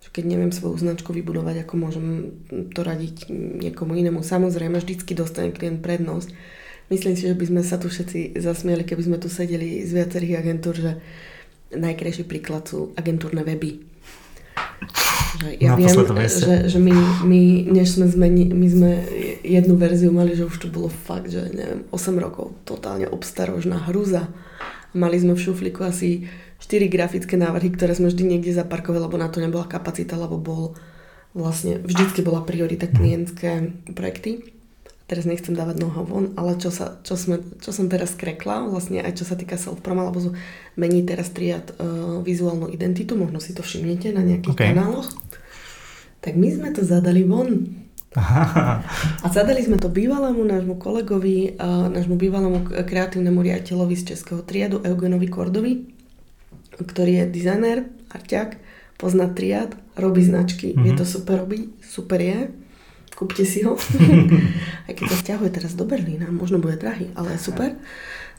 Keď neviem svoju značku vybudovať, ako môžem to radiť niekomu inému. Samozrejme, vždycky dostane klient prednosť. Myslím si, že by sme sa tu všetci zasmieli, keby sme tu sedeli z viacerých agentúr, že najkrajší príklad sú agentúrne weby. Že ja viem, že, že my, my, než sme zmeni, my sme jednu verziu mali, že už to bolo fakt, že neviem, 8 rokov, totálne obstarožná hruza Mali sme v šuflíku asi 4 grafické návrhy, ktoré sme vždy niekde zaparkovali, lebo na to nebola kapacita, lebo bol vlastne vždycky bola priorita klientské projekty. Teraz nechcem dávať noho von, ale čo, sa, čo, sme, čo som teraz skrekla, vlastne aj čo sa týka self-prom, alebo mení teraz triad uh, vizuálnu identitu, možno si to všimnete na nejakých okay. kanáloch. Tak my sme to zadali von a zadali sme to bývalému nášmu kolegovi, nášmu bývalému kreatívnemu riaditeľovi z Českého triadu Eugenovi Kordovi, ktorý je dizajner, arťák, pozná triad, robí značky, mm-hmm. vie to super robiť, super je, kúpte si ho. Aj keď sa stiahuje teraz do Berlína, možno bude drahý, ale super.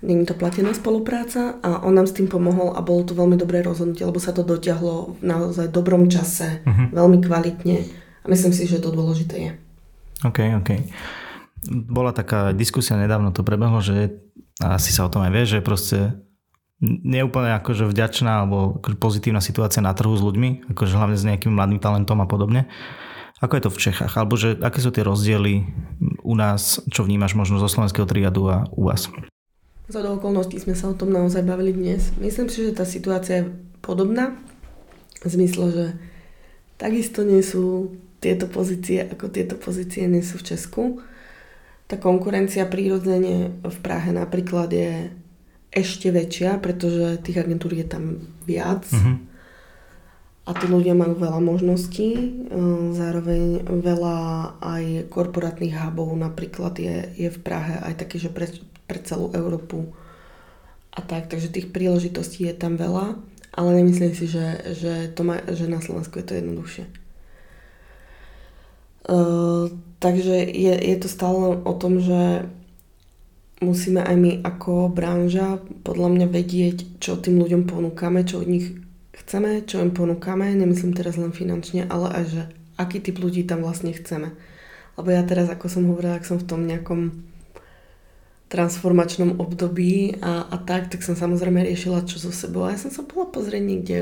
Není to platená spolupráca a on nám s tým pomohol a bolo to veľmi dobré rozhodnutie, lebo sa to dotiahlo v naozaj dobrom čase, mm-hmm. veľmi kvalitne a myslím si, že to dôležité je. OK, OK. Bola taká diskusia nedávno, to prebehlo, že asi sa o tom aj vie, že proste nie je úplne akože vďačná alebo akože pozitívna situácia na trhu s ľuďmi, akože hlavne s nejakým mladým talentom a podobne. Ako je to v Čechách? Alebo že aké sú tie rozdiely u nás, čo vnímaš možno zo slovenského triadu a u vás? Za do okolností sme sa o tom naozaj bavili dnes. Myslím si, že tá situácia je podobná. V zmysle, že takisto nie sú tieto pozície, ako tieto pozície nie sú v Česku. Tá konkurencia prírodzene v Prahe napríklad je ešte väčšia, pretože tých agentúr je tam viac. Mm-hmm. A tí ľudia majú veľa možností, e, zároveň veľa aj korporátnych hubov napríklad je, je v Prahe aj také, že pre, pre celú Európu a tak, takže tých príležitostí je tam veľa, ale nemyslím si, že, že, to má, že na Slovensku je to jednoduchšie. Uh, takže je, je to stále o tom, že musíme aj my ako branža podľa mňa vedieť, čo tým ľuďom ponúkame, čo od nich chceme, čo im ponúkame, nemyslím teraz len finančne, ale aj, že aký typ ľudí tam vlastne chceme. Lebo ja teraz, ako som hovorila, ak som v tom nejakom transformačnom období a, a tak, tak som samozrejme riešila, čo so sebou. A ja som sa bola pozrieť niekde,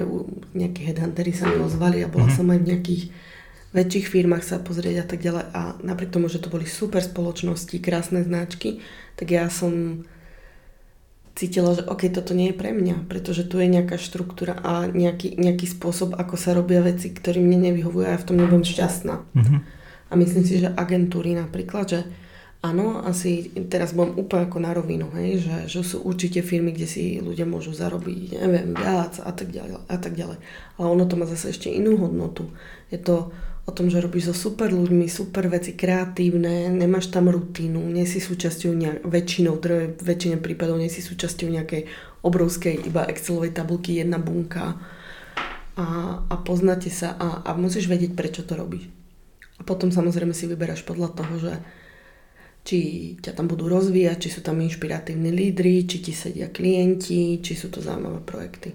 nejakí headhuntery sa mi ozvali a bola mm-hmm. som aj v nejakých väčších firmách sa pozrieť a tak ďalej. A napriek tomu, že to boli super spoločnosti, krásne značky, tak ja som cítila, že OK, toto nie je pre mňa, pretože tu je nejaká štruktúra a nejaký, nejaký spôsob, ako sa robia veci, ktorý mne nevyhovujú a ja v tom nebudem šťastná. Mm-hmm. A myslím si, že agentúry napríklad, že áno, asi teraz budem úplne ako na rovinu, hej, že, že sú určite firmy, kde si ľudia môžu zarobiť, neviem, viac a tak ďalej a tak ďalej. Ale ono to má zase ešte inú hodnotu. Je to o tom, že robíš so super ľuďmi, super veci, kreatívne, nemáš tam rutínu, nie si súčasťou nejak, väčšinou, teda väčšine prípadov nie si súčasťou nejakej obrovskej iba Excelovej tabulky, jedna bunka a, a poznáte sa a, a musíš vedieť, prečo to robíš. A potom samozrejme si vyberáš podľa toho, že či ťa tam budú rozvíjať, či sú tam inšpiratívni lídry, či ti sedia klienti, či sú to zaujímavé projekty.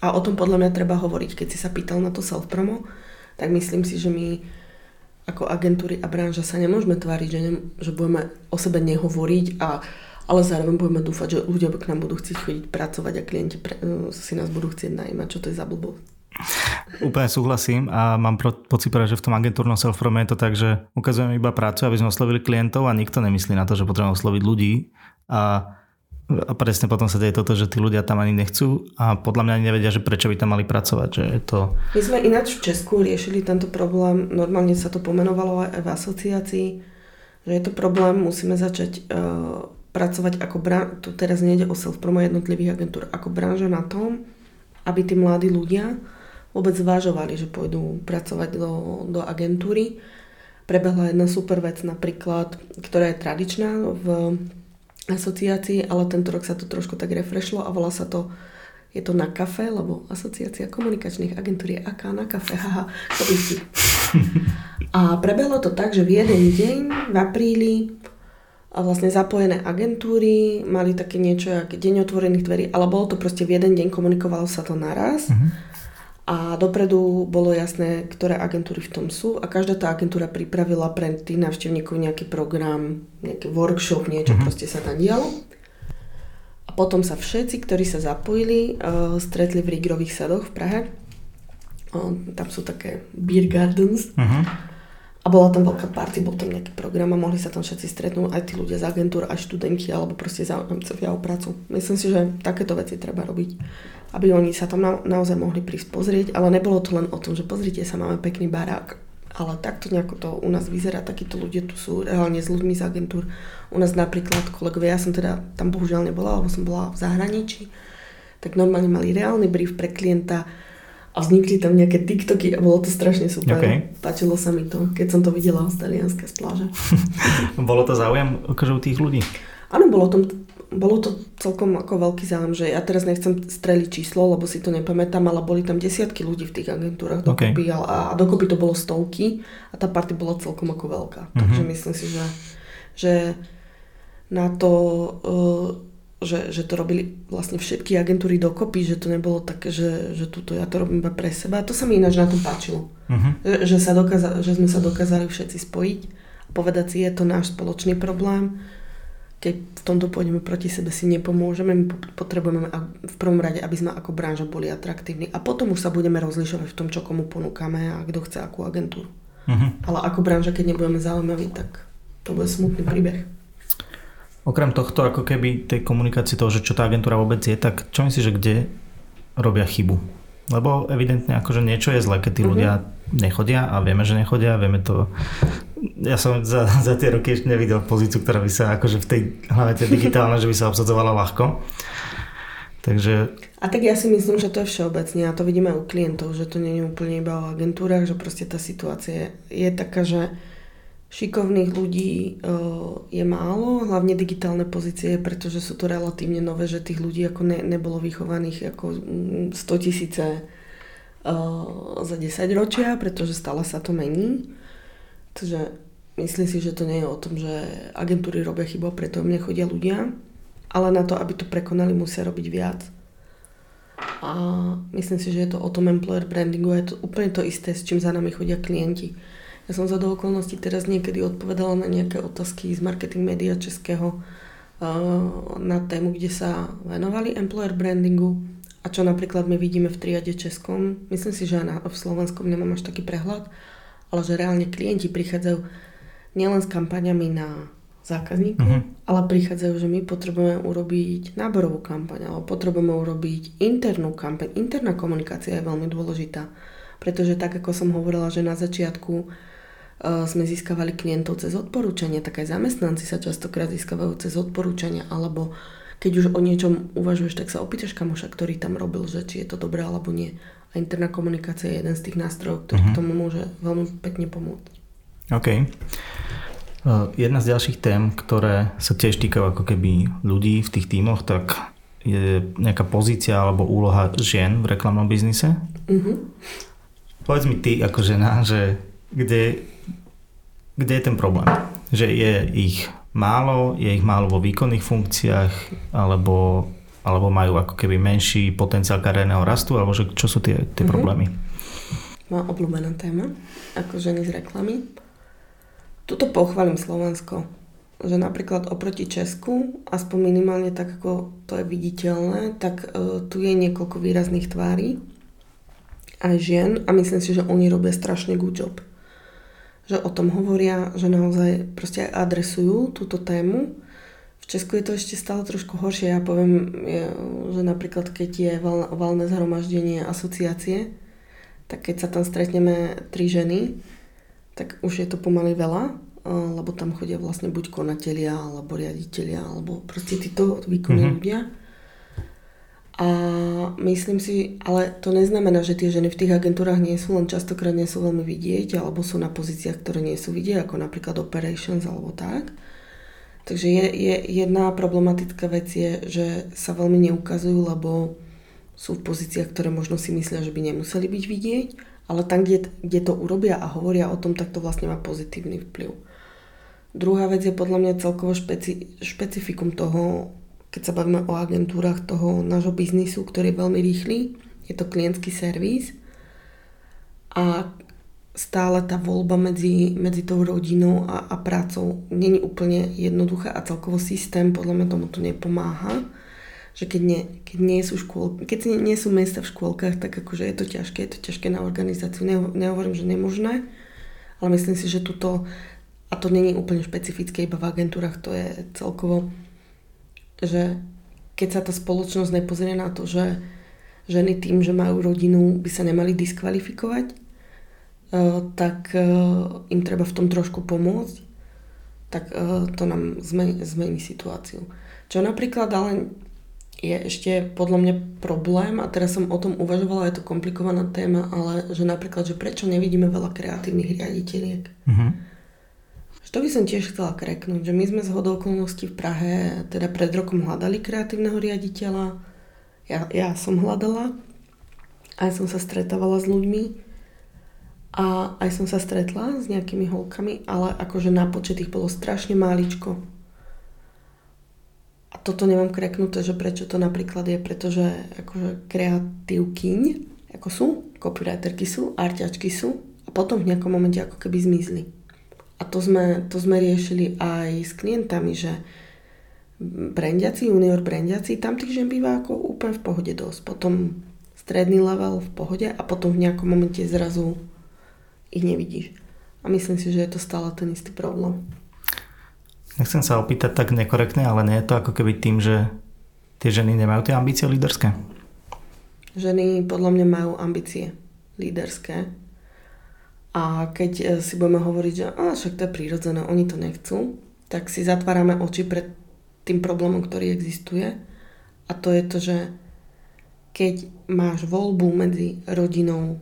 A o tom podľa mňa treba hovoriť, keď si sa pýtal na to self-promo, tak myslím si, že my ako agentúry a branža sa nemôžeme tváriť, že, ne, že budeme o sebe nehovoriť, a, ale zároveň budeme dúfať, že ľudia k nám budú chcieť chodiť pracovať a klienti pre, e, si nás budú chcieť najímať. Čo to je za blbosť? Úplne súhlasím a mám pro, pocit, že v tom agentúrnom self je to tak, že ukazujeme iba prácu, aby sme oslovili klientov a nikto nemyslí na to, že potrebujeme osloviť ľudí a a presne potom sa deje toto, že tí ľudia tam ani nechcú a podľa mňa ani nevedia, že prečo by tam mali pracovať. Že je to... My sme ináč v Česku riešili tento problém, normálne sa to pomenovalo aj v asociácii, že je to problém, musíme začať uh, pracovať ako branža, tu teraz nejde o self-promo jednotlivých agentúr, ako branža na tom, aby tí mladí ľudia vôbec zvážovali, že pôjdu pracovať do, do agentúry. Prebehla jedna super vec napríklad, ktorá je tradičná v asociácii, ale tento rok sa to trošku tak refreshlo a volá sa to je to na kafe, lebo asociácia komunikačných agentúr je aká na kafe, haha, to si. A prebehlo to tak, že v jeden deň v apríli a vlastne zapojené agentúry mali také niečo, ako deň otvorených dverí, ale bolo to proste v jeden deň, komunikovalo sa to naraz. Uh-huh a dopredu bolo jasné, ktoré agentúry v tom sú a každá tá agentúra pripravila pre tých návštevníkov nejaký program, nejaký workshop, niečo mm-hmm. proste sa tam dialo. A potom sa všetci, ktorí sa zapojili, uh, stretli v Rigrových sadoch v Prahe. Uh, tam sú také beer gardens. Mm-hmm. A bola tam veľká party, bol tam nejaký program a mohli sa tam všetci stretnúť, aj tí ľudia z agentúr, aj študenti, alebo proste zaujímcovia o prácu. Myslím si, že takéto veci treba robiť aby oni sa tam na, naozaj mohli prísť pozrieť, ale nebolo to len o tom, že pozrite sa, máme pekný barák, ale takto nejako to u nás vyzerá, takíto ľudia tu sú reálne s ľuďmi z agentúr. U nás napríklad kolegovia, ja som teda tam bohužiaľ nebola, lebo som bola v zahraničí, tak normálne mali reálny brief pre klienta a vznikli tam nejaké TikToky a bolo to strašne super. Okay. Páčilo sa mi to, keď som to videla z Talianska z pláže. bolo to záujem akože u tých ľudí? Áno, bolo to bolo to celkom ako veľký záujem, že ja teraz nechcem streliť číslo, lebo si to nepamätám, ale boli tam desiatky ľudí v tých agentúrach dokopy okay. a, a dokopy to bolo stovky a tá party bola celkom ako veľká. Mm-hmm. Takže myslím si, že, že na to, uh, že, že to robili vlastne všetky agentúry dokopy, že to nebolo také, že, že tuto ja to robím iba pre seba. A to sa mi ináč na tom páčilo. Mm-hmm. Že, že, sa dokáza, že sme sa dokázali všetci spojiť a povedať si, je to náš spoločný problém, keď v tomto pôjdeme proti sebe, si nepomôžeme. My potrebujeme v prvom rade, aby sme ako branža boli atraktívni a potom už sa budeme rozlišovať v tom, čo komu ponúkame a kto chce akú agentúru. Uh-huh. Ale ako branža, keď nebudeme zaujímaví, tak to bude smutný príbeh. Okrem tohto, ako keby tej komunikácie toho, že čo tá agentúra vôbec je, tak čo myslíš, že kde robia chybu? Lebo evidentne akože niečo je zle, keď tí uh-huh. ľudia nechodia a vieme, že nechodia, vieme to ja som za, za tie roky ešte nevidel pozíciu, ktorá by sa akože v tej hlavne tej digitálnej, že by sa obsadzovala ľahko. Takže... A tak ja si myslím, že to je všeobecne a to vidíme u klientov, že to nie je úplne iba o agentúrach, že proste tá situácia je taká, že šikovných ľudí je málo, hlavne digitálne pozície, pretože sú to relatívne nové, že tých ľudí ako ne, nebolo vychovaných ako 100 tisíce za 10 ročia, pretože stále sa to mení. Takže myslím si, že to nie je o tom, že agentúry robia chybu, preto mne chodia ľudia, ale na to, aby to prekonali, musia robiť viac. A myslím si, že je to o tom employer brandingu, je to úplne to isté, s čím za nami chodia klienti. Ja som za do okolností teraz niekedy odpovedala na nejaké otázky z marketing media českého na tému, kde sa venovali employer brandingu a čo napríklad my vidíme v triade českom. Myslím si, že na, v slovenskom nemám až taký prehľad, ale že reálne klienti prichádzajú nielen s kampaňami na zákazníkov, uh-huh. ale prichádzajú, že my potrebujeme urobiť náborovú kampaň, alebo potrebujeme urobiť internú kampaň. Interná komunikácia je veľmi dôležitá, pretože tak, ako som hovorila, že na začiatku uh, sme získavali klientov cez odporúčania, tak aj zamestnanci sa častokrát získavajú cez odporúčania, alebo keď už o niečom uvažuješ, tak sa opýtaš kamoša, ktorý tam robil, že či je to dobré alebo nie. A interná komunikácia je jeden z tých nástrojov, ktorý uh-huh. tomu môže veľmi pekne pomôcť. OK. Uh, jedna z ďalších tém, ktoré sa tiež týkajú ako keby ľudí v tých tímoch, tak je nejaká pozícia alebo úloha žien v reklamnom biznise. Uh-huh. Povedz mi ty ako žena, že kde, kde je ten problém? Že je ich málo, je ich málo vo výkonných funkciách, alebo, alebo majú ako keby menší potenciál kariérneho rastu, alebo že, čo sú tie, tie uh-huh. problémy? Moja obľúbená téma, ako ženy z reklamy Tuto pochválim Slovensko, že napríklad oproti Česku, aspoň minimálne tak, ako to je viditeľné, tak uh, tu je niekoľko výrazných tvári aj žien a myslím si, že oni robia strašne good job. Že o tom hovoria, že naozaj proste aj adresujú túto tému. V Česku je to ešte stále trošku horšie. Ja poviem, že napríklad keď je val, valné zhromaždenie asociácie, tak keď sa tam stretneme tri ženy, tak už je to pomaly veľa, lebo tam chodia vlastne buď konatelia, alebo riaditeľia, alebo proste títo výkonní mm-hmm. ľudia. A myslím si, ale to neznamená, že tie ženy v tých agentúrach nie sú, len častokrát nie sú veľmi vidieť, alebo sú na pozíciách, ktoré nie sú vidieť, ako napríklad operations alebo tak. Takže je, je, jedna problematická vec je, že sa veľmi neukazujú, lebo sú v pozíciách, ktoré možno si myslia, že by nemuseli byť vidieť ale tam, kde, kde to urobia a hovoria o tom, tak to vlastne má pozitívny vplyv. Druhá vec je podľa mňa celkovo špeci, špecifikum toho, keď sa bavíme o agentúrach toho nášho biznisu, ktorý je veľmi rýchly. Je to klientský servis a stále tá voľba medzi, medzi tou rodinou a, a prácou není úplne jednoduchá a celkovo systém podľa mňa tomu to nepomáha že keď nie, keď nie sú škôl, keď nie, sú miesta v škôlkach, tak akože je to ťažké, je to ťažké na organizáciu. Ne, nehovorím, že nemožné, ale myslím si, že tuto, a to není úplne špecifické iba v agentúrach, to je celkovo, že keď sa tá spoločnosť nepozrie na to, že ženy tým, že majú rodinu, by sa nemali diskvalifikovať, uh, tak uh, im treba v tom trošku pomôcť, tak uh, to nám zmení, zmení situáciu. Čo napríklad ale je ešte podľa mňa problém a teraz som o tom uvažovala, je to komplikovaná téma, ale že napríklad, že prečo nevidíme veľa kreatívnych riaditeľiek. Mm-hmm. To by som tiež chcela kreknúť, že my sme z hodou okolností v Prahe teda pred rokom hľadali kreatívneho riaditeľa. Ja, ja som hľadala, aj som sa stretávala s ľuďmi a aj som sa stretla s nejakými holkami, ale akože na počet ich bolo strašne máličko a toto nemám kreknuté, že prečo to napríklad je, pretože akože kreatívkyň, ako sú, copywriterky sú, arťačky sú a potom v nejakom momente ako keby zmizli. A to sme, to sme riešili aj s klientami, že brandiaci, junior brandiaci, tam žen býva ako úplne v pohode dosť. Potom stredný level v pohode a potom v nejakom momente zrazu ich nevidíš. A myslím si, že je to stále ten istý problém. Nechcem sa opýtať tak nekorektne, ale nie je to ako keby tým, že tie ženy nemajú tie ambície líderské? Ženy podľa mňa majú ambície líderské. A keď e, si budeme hovoriť, že a, však to je prírodzené, oni to nechcú, tak si zatvárame oči pred tým problémom, ktorý existuje. A to je to, že keď máš voľbu medzi rodinou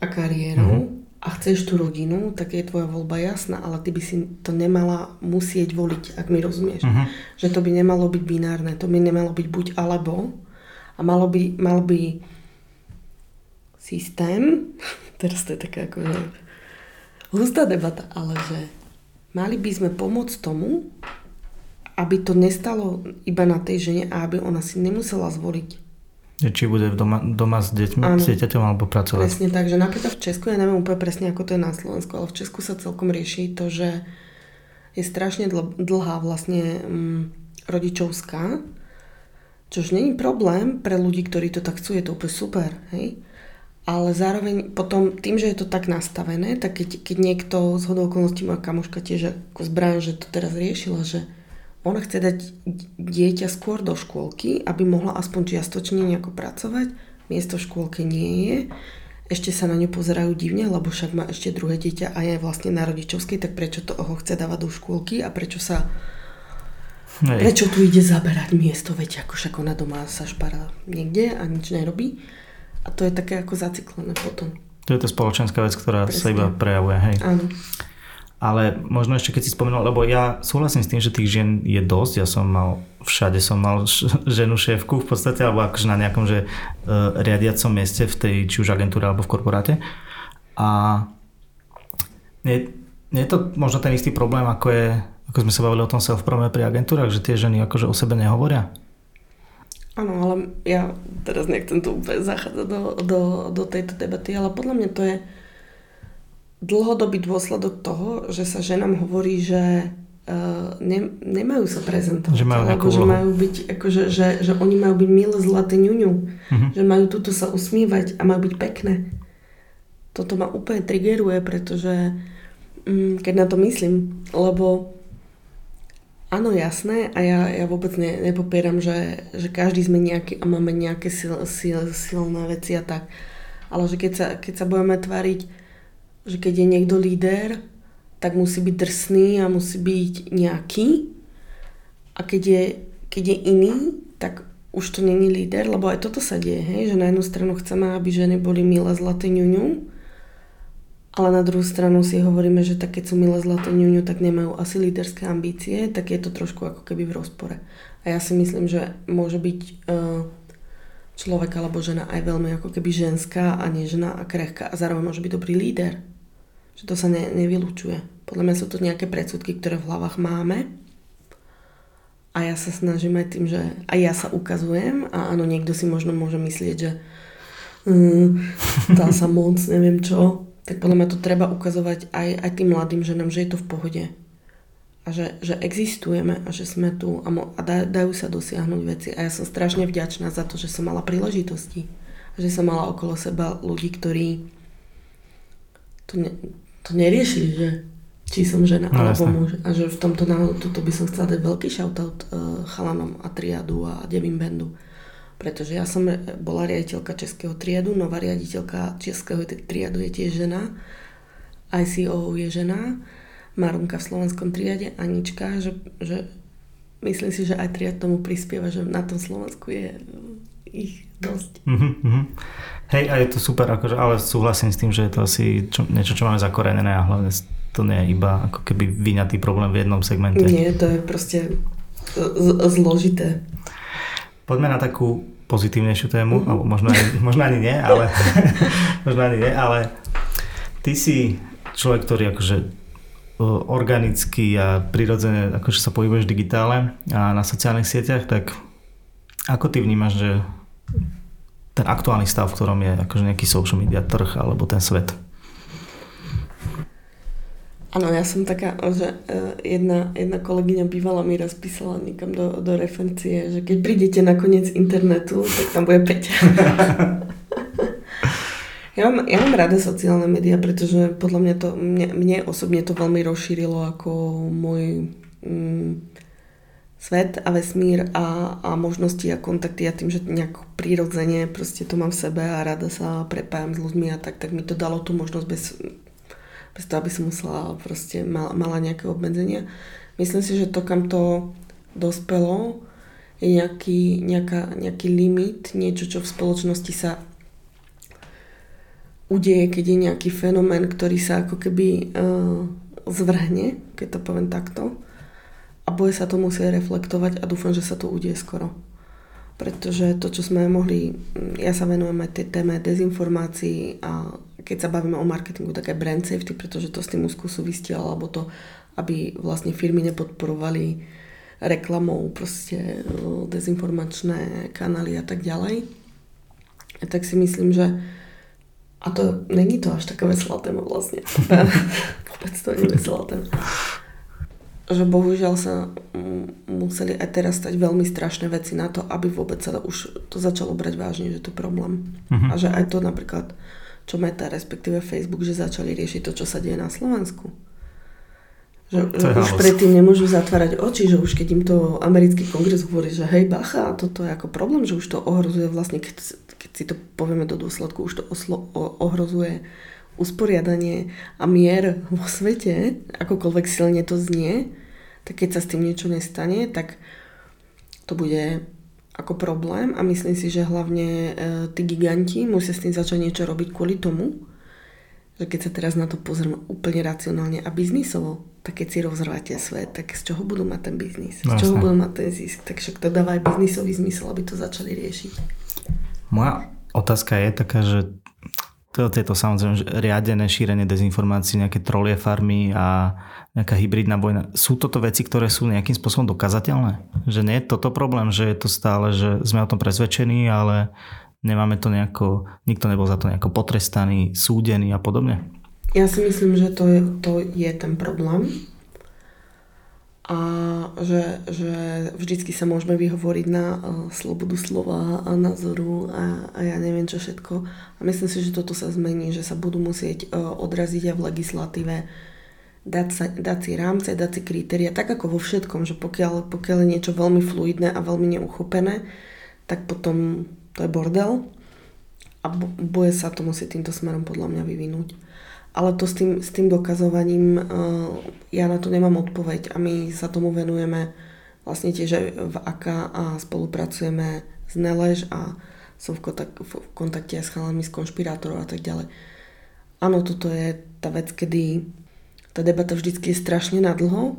a kariérou, mm-hmm a chceš tú rodinu, tak je tvoja voľba jasná, ale ty by si to nemala musieť voliť, ak mi rozumieš. Uh-huh. Že to by nemalo byť binárne, to by nemalo byť buď alebo a malo by, mal by systém, teraz to je taká ako hustá debata, ale že mali by sme pomôcť tomu, aby to nestalo iba na tej žene a aby ona si nemusela zvoliť či bude doma, doma s deťmi, ano. s dieťaťom alebo pracovať. Presne tak, že napríklad v Česku, ja neviem úplne presne ako to je na Slovensku, ale v Česku sa celkom rieši to, že je strašne dlhá vlastne um, rodičovská, čož není problém pre ľudí, ktorí to tak chcú, je to úplne super, hej? Ale zároveň potom tým, že je to tak nastavené, tak keď, keď niekto z hodou okolností moja kamoška tiež ako zbraň, že to teraz riešila, že ona chce dať dieťa skôr do škôlky, aby mohla aspoň čiastočne nejako pracovať, miesto v škôlke nie je, ešte sa na ňu pozerajú divne, lebo však má ešte druhé dieťa a je vlastne na rodičovskej, tak prečo to ho chce dávať do škôlky a prečo sa Nej. Prečo tu ide zaberať miesto, veď ako však ona doma sa špara niekde a nič nerobí. A to je také ako zaciklené potom. To je to spoločenská vec, ktorá Presne. sa iba prejavuje, hej. Áno. Ale možno ešte keď si spomenul, lebo ja súhlasím s tým, že tých žien je dosť. Ja som mal, všade som mal ženu šéfku v podstate, alebo akože na nejakom že, uh, riadiacom mieste v tej, či už agentúre alebo v korporáte. A nie, nie je to možno ten istý problém, ako je, ako sme sa bavili o tom self pri agentúrach, že tie ženy akože o sebe nehovoria? Áno, ale ja teraz nechcem tu úplne zachádzať do, do, do tejto debaty, ale podľa mňa to je dlhodobý dôsledok toho, že sa ženám hovorí, že uh, ne, nemajú sa prezentovať. Že majú alebo, že majú byť, akože, že, že oni majú byť milé zlaté ňuňu. Uh-huh. Že majú tuto sa usmívať a majú byť pekné. Toto ma úplne triggeruje, pretože um, keď na to myslím, lebo Áno, jasné. A ja, ja vôbec ne, nepopieram, že, že každý sme nejaký a máme nejaké sil, sil, silné veci a tak. Ale že keď sa, keď sa budeme tvariť, že keď je niekto líder, tak musí byť drsný a musí byť nejaký. A keď je, keď je iný, tak už to není líder, lebo aj toto sa deje, hej? že na jednu stranu chceme, aby ženy boli milé zlaté ňuňu, ale na druhú stranu si hovoríme, že tak keď sú milé zlaté ňuňu, tak nemajú asi líderské ambície, tak je to trošku ako keby v rozpore. A ja si myslím, že môže byť uh, človek alebo žena aj veľmi ako keby ženská a nežná a krehká a zároveň môže byť dobrý líder. Že to sa ne, nevylučuje. Podľa mňa sú to nejaké predsudky, ktoré v hlavách máme a ja sa snažím aj tým, že aj ja sa ukazujem a áno, niekto si možno môže myslieť, že um, dá sa moc, neviem čo, tak podľa mňa to treba ukazovať aj, aj tým mladým ženám, že je to v pohode. A že, že existujeme a že sme tu a, mo, a da, dajú sa dosiahnuť veci. A ja som strašne vďačná za to, že som mala príležitosti. A že som mala okolo seba ľudí, ktorí to, ne, to neriešili, že či som žena no, alebo muž. A že v tomto tuto by som chcela dať veľký shoutout uh, chalanom a triadu a devím bandu pretože ja som bola riaditeľka Českého triadu, nová riaditeľka Českého triadu je tiež žena, ICO je žena, Marunka v slovenskom triade, Anička, že, že myslím si, že aj triad tomu prispieva, že na tom Slovensku je ich dosť. Mm-hmm. Hej, a je to super, akože, ale súhlasím s tým, že je to asi čo, niečo, čo máme zakorenené a hlavne to nie je iba ako keby vyňatý problém v jednom segmente. Nie, to je proste z- zložité. Poďme na takú pozitívnejšiu tému, uh-huh. alebo možno, ani, možno ani nie, ale možno ani nie, ale ty si človek, ktorý akože organicky a prirodzene akože sa pohybuješ v digitále a na sociálnych sieťach, tak ako ty vnímaš, že ten aktuálny stav, v ktorom je akože nejaký social media trh alebo ten svet? Áno, ja som taká, že e, jedna, jedna kolegyňa bývala mi raz písala niekam do, do referencie, že keď prídete na koniec internetu, tak tam bude Peťa. ja, mám, ja mám rada sociálne médiá, pretože podľa mňa to, mne, mne osobne to veľmi rozšírilo ako môj mm, svet a vesmír a, a možnosti a kontakty a tým, že nejak prirodzene proste to mám v sebe a rada sa prepájam s ľuďmi a tak, tak mi to dalo tú možnosť bez bez toho, aby som musela proste mala, mala nejaké obmedzenia. Myslím si, že to, kam to dospelo, je nejaký, nejaká, nejaký limit, niečo, čo v spoločnosti sa udeje, keď je nejaký fenomén, ktorý sa ako keby uh, zvrhne, keď to poviem takto. A bude sa to musieť reflektovať a dúfam, že sa to udeje skoro pretože to, čo sme mohli, ja sa venujem aj tej téme dezinformácií a keď sa bavíme o marketingu, tak aj brand safety, pretože to s tým úzko súvisí, alebo to, aby vlastne firmy nepodporovali reklamou proste dezinformačné kanály a tak ďalej. Tak si myslím, že a to není to až taká veselá téma vlastne. Vôbec to nie je veselá téma že bohužiaľ sa museli aj teraz stať veľmi strašné veci na to, aby vôbec sa už to začalo brať vážne, že to je problém. Uh-huh. A že aj to napríklad, čo Meta, respektíve Facebook, že začali riešiť to, čo sa deje na Slovensku. Že, že už predtým nemôžu zatvárať oči, že už keď im to americký kongres hovorí, že hej bacha, toto je ako problém, že už to ohrozuje vlastne, keď, keď si to povieme do dôsledku, už to oslo, ohrozuje usporiadanie a mier vo svete, akokoľvek silne to znie, tak keď sa s tým niečo nestane, tak to bude ako problém a myslím si, že hlavne e, tí giganti musia s tým začať niečo robiť kvôli tomu, že keď sa teraz na to pozrieme úplne racionálne a biznisovo, tak keď si rozrváte svet, tak z čoho budú mať ten biznis? Z čoho budú mať ten zisk? Tak však to dáva aj biznisový zmysel, aby to začali riešiť. Moja otázka je taká, že to je to samozrejme riadené šírenie dezinformácií, nejaké trolie farmy a nejaká hybridná vojna. Sú toto veci, ktoré sú nejakým spôsobom dokazateľné? Že nie je toto problém, že je to stále, že sme o tom presvedčení, ale nemáme to nejako, nikto nebol za to nejako potrestaný, súdený a podobne? Ja si myslím, že to je, to je ten problém a že, že vždycky sa môžeme vyhovoriť na uh, slobodu slova a názoru a, a ja neviem čo všetko. A myslím si, že toto sa zmení, že sa budú musieť uh, odraziť aj v legislatíve, dať, sa, dať si rámce, dať si kritéria, tak ako vo všetkom, že pokiaľ, pokiaľ je niečo veľmi fluidné a veľmi neuchopené, tak potom to je bordel a bude sa to musieť týmto smerom podľa mňa vyvinúť ale to s tým, s tým dokazovaním, uh, ja na to nemám odpoveď a my sa tomu venujeme vlastne tiež v AK a spolupracujeme s Nelež a som v, v kontakte s chalami z konšpirátorov a tak ďalej. Áno, toto je tá vec, kedy tá debata vždycky je strašne nadlho,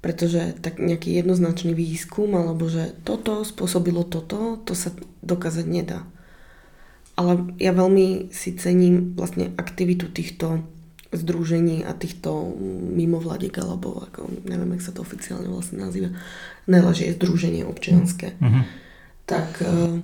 pretože tak nejaký jednoznačný výskum, alebo že toto spôsobilo toto, to sa dokázať nedá. Ale ja veľmi si cením vlastne aktivitu týchto združení a týchto mimovladiek, alebo ako, neviem, jak sa to oficiálne vlastne nazýva, neleží je združenie občianské. Mm-hmm. Tak e,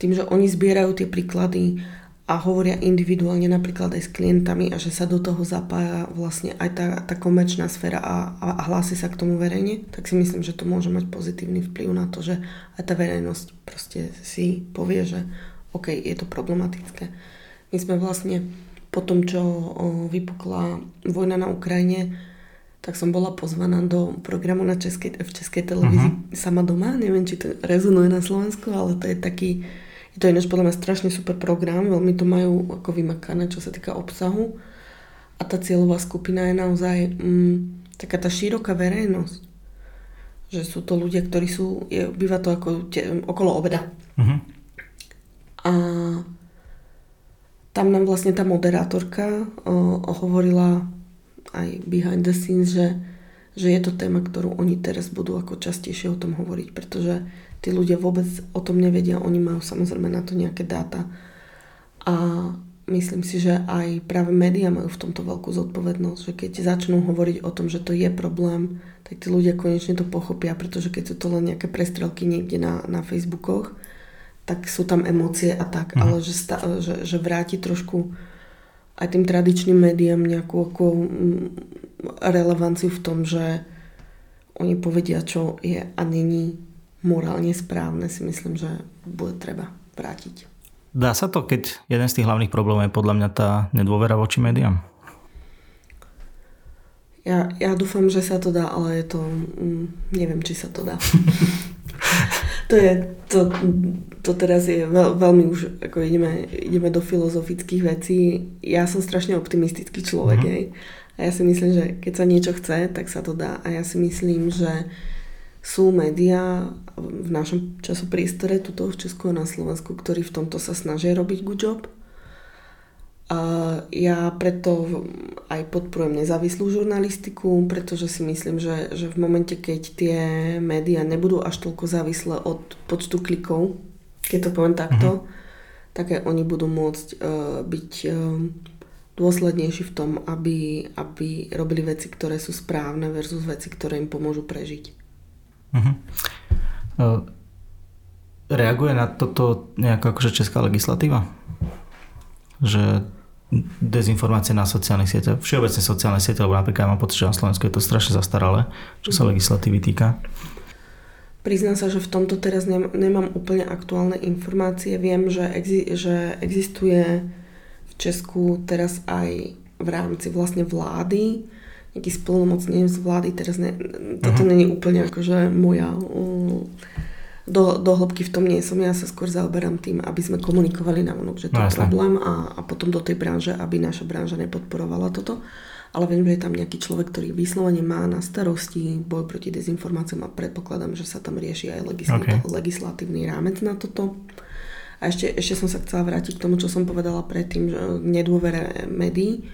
tým, že oni zbierajú tie príklady a hovoria individuálne napríklad aj s klientami a že sa do toho zapája vlastne aj tá, tá komerčná sféra a, a, hlási sa k tomu verejne, tak si myslím, že to môže mať pozitívny vplyv na to, že aj tá verejnosť proste si povie, že OK, je to problematické. My sme vlastne po tom, čo vypukla vojna na Ukrajine, tak som bola pozvaná do programu na českej, v Českej televízii uh-huh. Sama doma. Neviem, či to rezonuje na Slovensku, ale to je taký, je to ináč podľa mňa strašne super program, veľmi to majú ako vymakané, čo sa týka obsahu. A tá cieľová skupina je naozaj mm, taká tá široká verejnosť. Že sú to ľudia, ktorí sú, je, býva to ako te, okolo obeda. Uh-huh. A tam nám vlastne tá moderátorka o, hovorila aj behind the scenes, že, že je to téma, ktorú oni teraz budú ako častejšie o tom hovoriť, pretože tí ľudia vôbec o tom nevedia, oni majú samozrejme na to nejaké dáta. A myslím si, že aj práve médiá majú v tomto veľkú zodpovednosť, že keď začnú hovoriť o tom, že to je problém, tak tí ľudia konečne to pochopia, pretože keď sú to len nejaké prestrelky niekde na, na Facebookoch, tak sú tam emócie a tak, mm. ale že, sta, že, že vráti trošku aj tým tradičným médiám nejakú ako mm, relevanciu v tom, že oni povedia, čo je a není morálne správne, si myslím, že bude treba vrátiť. Dá sa to, keď jeden z tých hlavných problémov je podľa mňa tá nedôvera voči médiám? Ja, ja dúfam, že sa to dá, ale je to... Mm, neviem, či sa to dá. to je, to, to teraz je veľ, veľmi už, ako ideme, ideme do filozofických vecí. Ja som strašne optimistický človek, mm-hmm. hej. A ja si myslím, že keď sa niečo chce, tak sa to dá. A ja si myslím, že sú médiá v našom časopriestore, tuto v Česku a na Slovensku, ktorí v tomto sa snažia robiť good job. A ja preto aj podporujem nezávislú žurnalistiku, pretože si myslím, že, že v momente, keď tie médiá nebudú až toľko závislé od počtu klikov, keď to poviem takto, mm-hmm. tak aj oni budú môcť uh, byť uh, dôslednejší v tom, aby, aby robili veci, ktoré sú správne versus veci, ktoré im pomôžu prežiť. Mm-hmm. Uh, reaguje na toto nejaká akože česká legislatíva? Že dezinformácie na sociálnych sieťach, všeobecne sociálne siete, lebo napríklad mám pocit, že na Slovensku je to strašne zastaralé, čo sa mhm. legislatívy týka. Priznám sa, že v tomto teraz nemám úplne aktuálne informácie. Viem, že, exi- že existuje v Česku teraz aj v rámci vlastne vlády nejaký splnomocnenec vlády. Teraz ne, toto uh-huh. není úplne akože moja do, do hĺbky v tom nie som. Ja sa skôr zaoberám tým, aby sme komunikovali na vonok, že to no, je problém a, a potom do tej branže, aby naša branža nepodporovala toto. Ale viem, že je tam nejaký človek, ktorý vyslovene má na starosti boj proti dezinformáciám a predpokladám, že sa tam rieši aj legislat- okay. legislatívny rámec na toto. A ešte, ešte som sa chcela vrátiť k tomu, čo som povedala predtým, že nedôvere médií.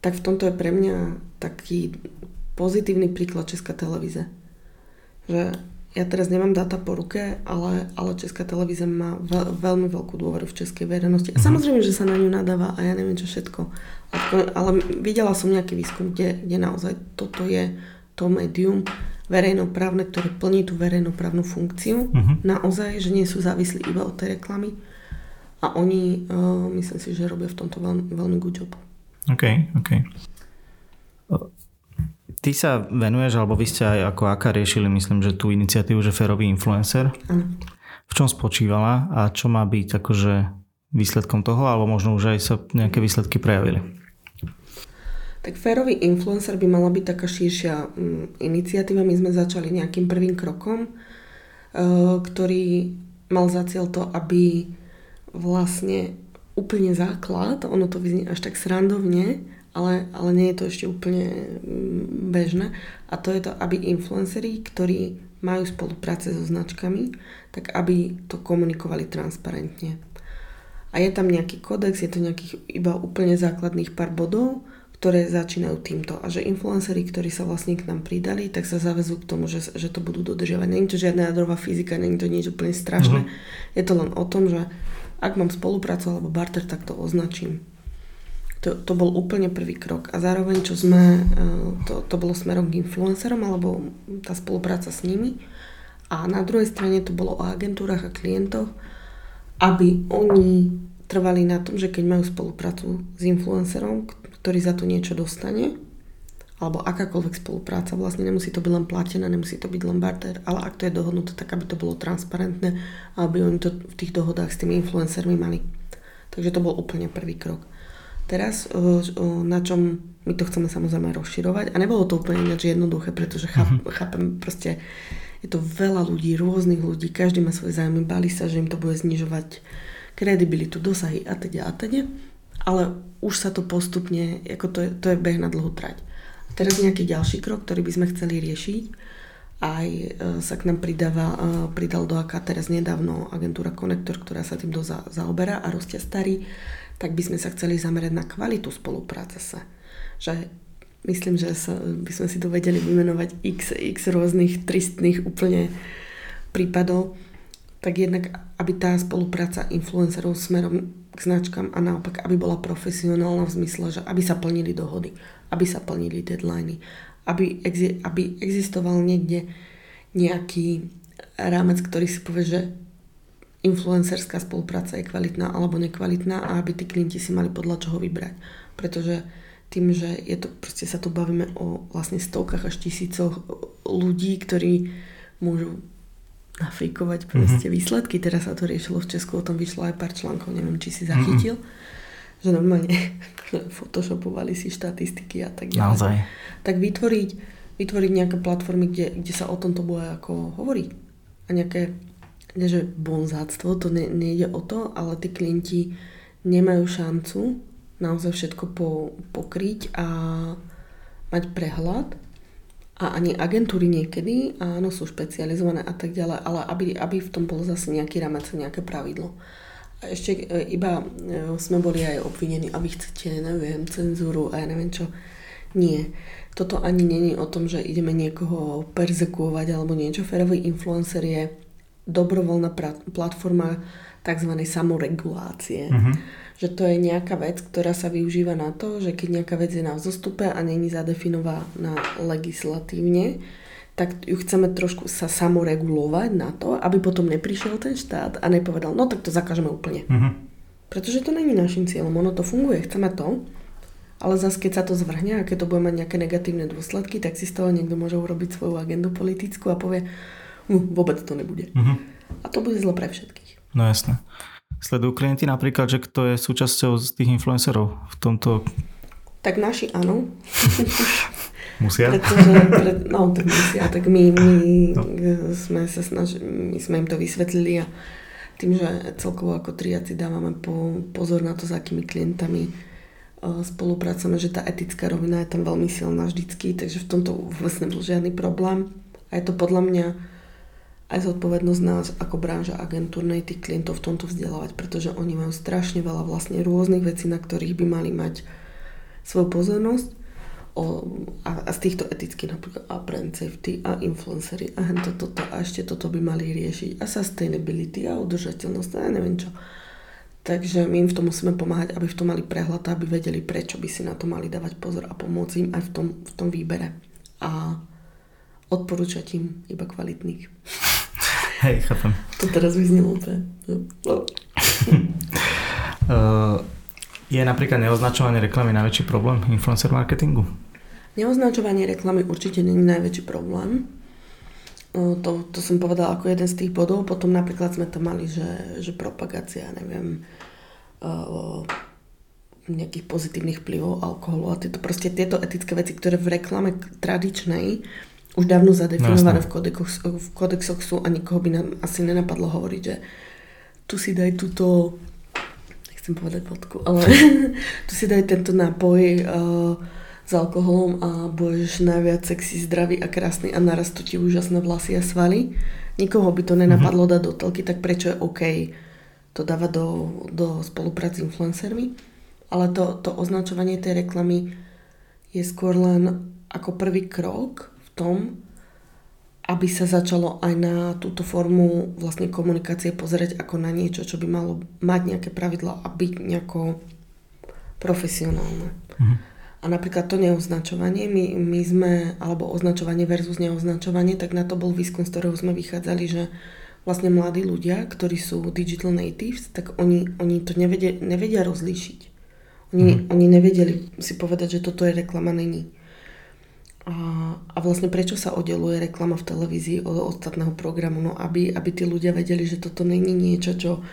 Tak v tomto je pre mňa taký pozitívny príklad Česká televíze. Že ja teraz nemám dáta po ruke, ale, ale Česká televízia má veľ, veľmi veľkú dôveru v českej verejnosti. A mhm. samozrejme, že sa na ňu nadáva a ja neviem čo všetko. Ale videla som nejaký výskum, kde, kde naozaj toto je to médium verejnoprávne, ktoré plní tú verejnoprávnu funkciu. Uh-huh. Naozaj, že nie sú závislí iba od tej reklamy. A oni, uh, myslím si, že robia v tomto veľmi, veľmi good job. OK, OK. Ty sa venuješ, alebo vy ste aj ako aká riešili, myslím, že tú iniciatívu, že férový influencer. Mm. V čom spočívala a čo má byť akože výsledkom toho, alebo možno už aj sa nejaké výsledky prejavili? Tak férový influencer by mala byť taká širšia um, iniciatíva. My sme začali nejakým prvým krokom, uh, ktorý mal za cieľ to, aby vlastne úplne základ, ono to vyznie až tak srandovne, ale, ale nie je to ešte úplne mm, bežné. A to je to, aby influenceri, ktorí majú spolupráce so značkami, tak aby to komunikovali transparentne. A je tam nejaký kodex, je to nejakých iba úplne základných pár bodov, ktoré začínajú týmto. A že influenceri, ktorí sa vlastne k nám pridali, tak sa zavezú k tomu, že, že to budú dodržiavať. Není to žiadna jadrová fyzika, není to nič úplne strašné. Uh-huh. Je to len o tom, že ak mám spoluprácu alebo barter, tak to označím. To, to bol úplne prvý krok. A zároveň, čo sme, e, to, to bolo smerom k influencerom, alebo tá spolupráca s nimi. A na druhej strane to bolo o agentúrach a klientoch, aby oni trvali na tom, že keď majú spoluprácu s influencerom, ktorý za to niečo dostane, alebo akákoľvek spolupráca, vlastne nemusí to byť len platené, nemusí to byť len barter, ale ak to je dohodnuté, tak aby to bolo transparentné aby oni to v tých dohodách s tými influencermi mali. Takže to bol úplne prvý krok. Teraz, na čom my to chceme samozrejme rozširovať, a nebolo to úplne ináč jednoduché, pretože cháp, uh-huh. chápem, proste je to veľa ľudí, rôznych ľudí, každý má svoje zájmy, bali sa, že im to bude znižovať kredibilitu, dosahy a teda a teda, ale už sa to postupne, ako to je, to je beh na dlhú trať. Teraz nejaký ďalší krok, ktorý by sme chceli riešiť, aj e, sa k nám pridáva, e, pridal do AK teraz nedávno agentúra Connector, ktorá sa týmto za, zaoberá a Rostia Starý. Tak by sme sa chceli zamerať na kvalitu spolupráce sa. Že myslím, že sa, by sme si to vedeli vymenovať x, x rôznych tristných úplne prípadov, tak jednak, aby tá spolupráca influencerov smerom k značkám a naopak, aby bola profesionálna v zmysle, že aby sa plnili dohody, aby sa plnili deadliny, aby, exi- aby existoval niekde nejaký rámec, ktorý si povie, že influencerská spolupráca je kvalitná alebo nekvalitná a aby tí klienti si mali podľa čoho vybrať. Pretože tým, že je to, proste sa tu bavíme o vlastne stovkách až tisícoch ľudí, ktorí môžu nafejkovať proste mm-hmm. výsledky. Teraz sa to riešilo v Česku, o tom vyšlo aj pár článkov, neviem, či si zachytil. Mm-hmm. Že normálne photoshopovali si štatistiky a tak ďalej. Naozaj. Tak vytvoriť, vytvoriť nejaké platformy, kde, kde sa o tomto bude ako hovoriť. A nejaké nie že bonzáctvo, to ne, nejde o to, ale tí klienti nemajú šancu naozaj všetko po, pokryť a mať prehľad a ani agentúry niekedy, áno, sú špecializované a tak ďalej, ale aby, aby v tom bol zase nejaký ramec, nejaké pravidlo. A ešte e, iba e, sme boli aj obvinení, aby chcete, neviem, cenzúru a ja neviem čo. Nie. Toto ani není o tom, že ideme niekoho perzekuovať alebo niečo. Ferový influencer je dobrovoľná platforma tzv. samoregulácie. Uh-huh. Že to je nejaká vec, ktorá sa využíva na to, že keď nejaká vec je na vzostupe a není zadefinovaná legislatívne, tak ju chceme trošku sa samoregulovať na to, aby potom neprišiel ten štát a nepovedal, no tak to zakážeme úplne. Uh-huh. Pretože to není našim cieľom, ono to funguje, chceme to, ale zase keď sa to zvrhne a keď to bude mať nejaké negatívne dôsledky, tak si z toho niekto môže urobiť svoju agendu politickú a povie, hm, vôbec to nebude. Uh-huh. A to bude zlo pre všetkých. No jasné. Sledujú klienti napríklad, že kto je súčasťou z tých influencerov v tomto? Tak naši áno. Musia? Pretože, pre, no, tak musia. Tak my, my no. sme sa snažili, my sme im to vysvetlili a tým, že celkovo ako triaci dávame po, pozor na to, s akými klientami uh, spolupracujeme, že tá etická rovina je tam veľmi silná vždycky, takže v tomto vôbec nebol žiadny problém. A je to podľa mňa aj zodpovednosť nás ako branža agentúrnej tých klientov v tomto vzdelávať, pretože oni majú strašne veľa vlastne rôznych vecí, na ktorých by mali mať svoju pozornosť o, a, a z týchto etických napríklad a brand safety a influencery a hento toto a ešte toto by mali riešiť a sustainability a udržateľnosť a ja neviem čo. Takže my im v tom musíme pomáhať, aby v tom mali prehľad, aby vedeli, prečo by si na to mali dávať pozor a pomôcť im aj v tom, v tom výbere. A odporúčať im iba kvalitných. Hej, chápem. To teraz vyznelo úplne. No. uh, je napríklad neoznačovanie reklamy najväčší problém influencer marketingu? Neoznačovanie reklamy určite není najväčší problém. To, to som povedala ako jeden z tých bodov. Potom napríklad sme to mali, že, že propagácia, neviem, nejakých pozitívnych vplyvov alkoholu a tieto, proste tieto etické veci, ktoré v reklame tradičnej už dávno zadefinované no, v, kodexoch, v kodexoch sú a nikoho by nám asi nenapadlo hovoriť, že tu si daj túto nechcem povedať vodku, ale tu si daj tento nápoj uh, s alkoholom a budeš najviac sexy, zdravý a krásny a narastú ti úžasné vlasy a svaly. Nikoho by to nenapadlo mm-hmm. dať do telky, tak prečo je OK to dávať do, do spolupráci s influencermi? Ale to, to označovanie tej reklamy je skôr len ako prvý krok v tom, aby sa začalo aj na túto formu vlastne komunikácie pozerať ako na niečo, čo by malo mať nejaké pravidla a byť nejako profesionálne. Mm-hmm. A napríklad to neoznačovanie, my, my sme, alebo označovanie versus neoznačovanie, tak na to bol výskum, z ktorého sme vychádzali, že vlastne mladí ľudia, ktorí sú digital natives, tak oni, oni to nevedia, nevedia rozlíšiť. Oni, mm. oni nevedeli si povedať, že toto je reklama, není. A, a vlastne prečo sa oddeluje reklama v televízii od ostatného programu? No aby, aby tí ľudia vedeli, že toto není niečo, čo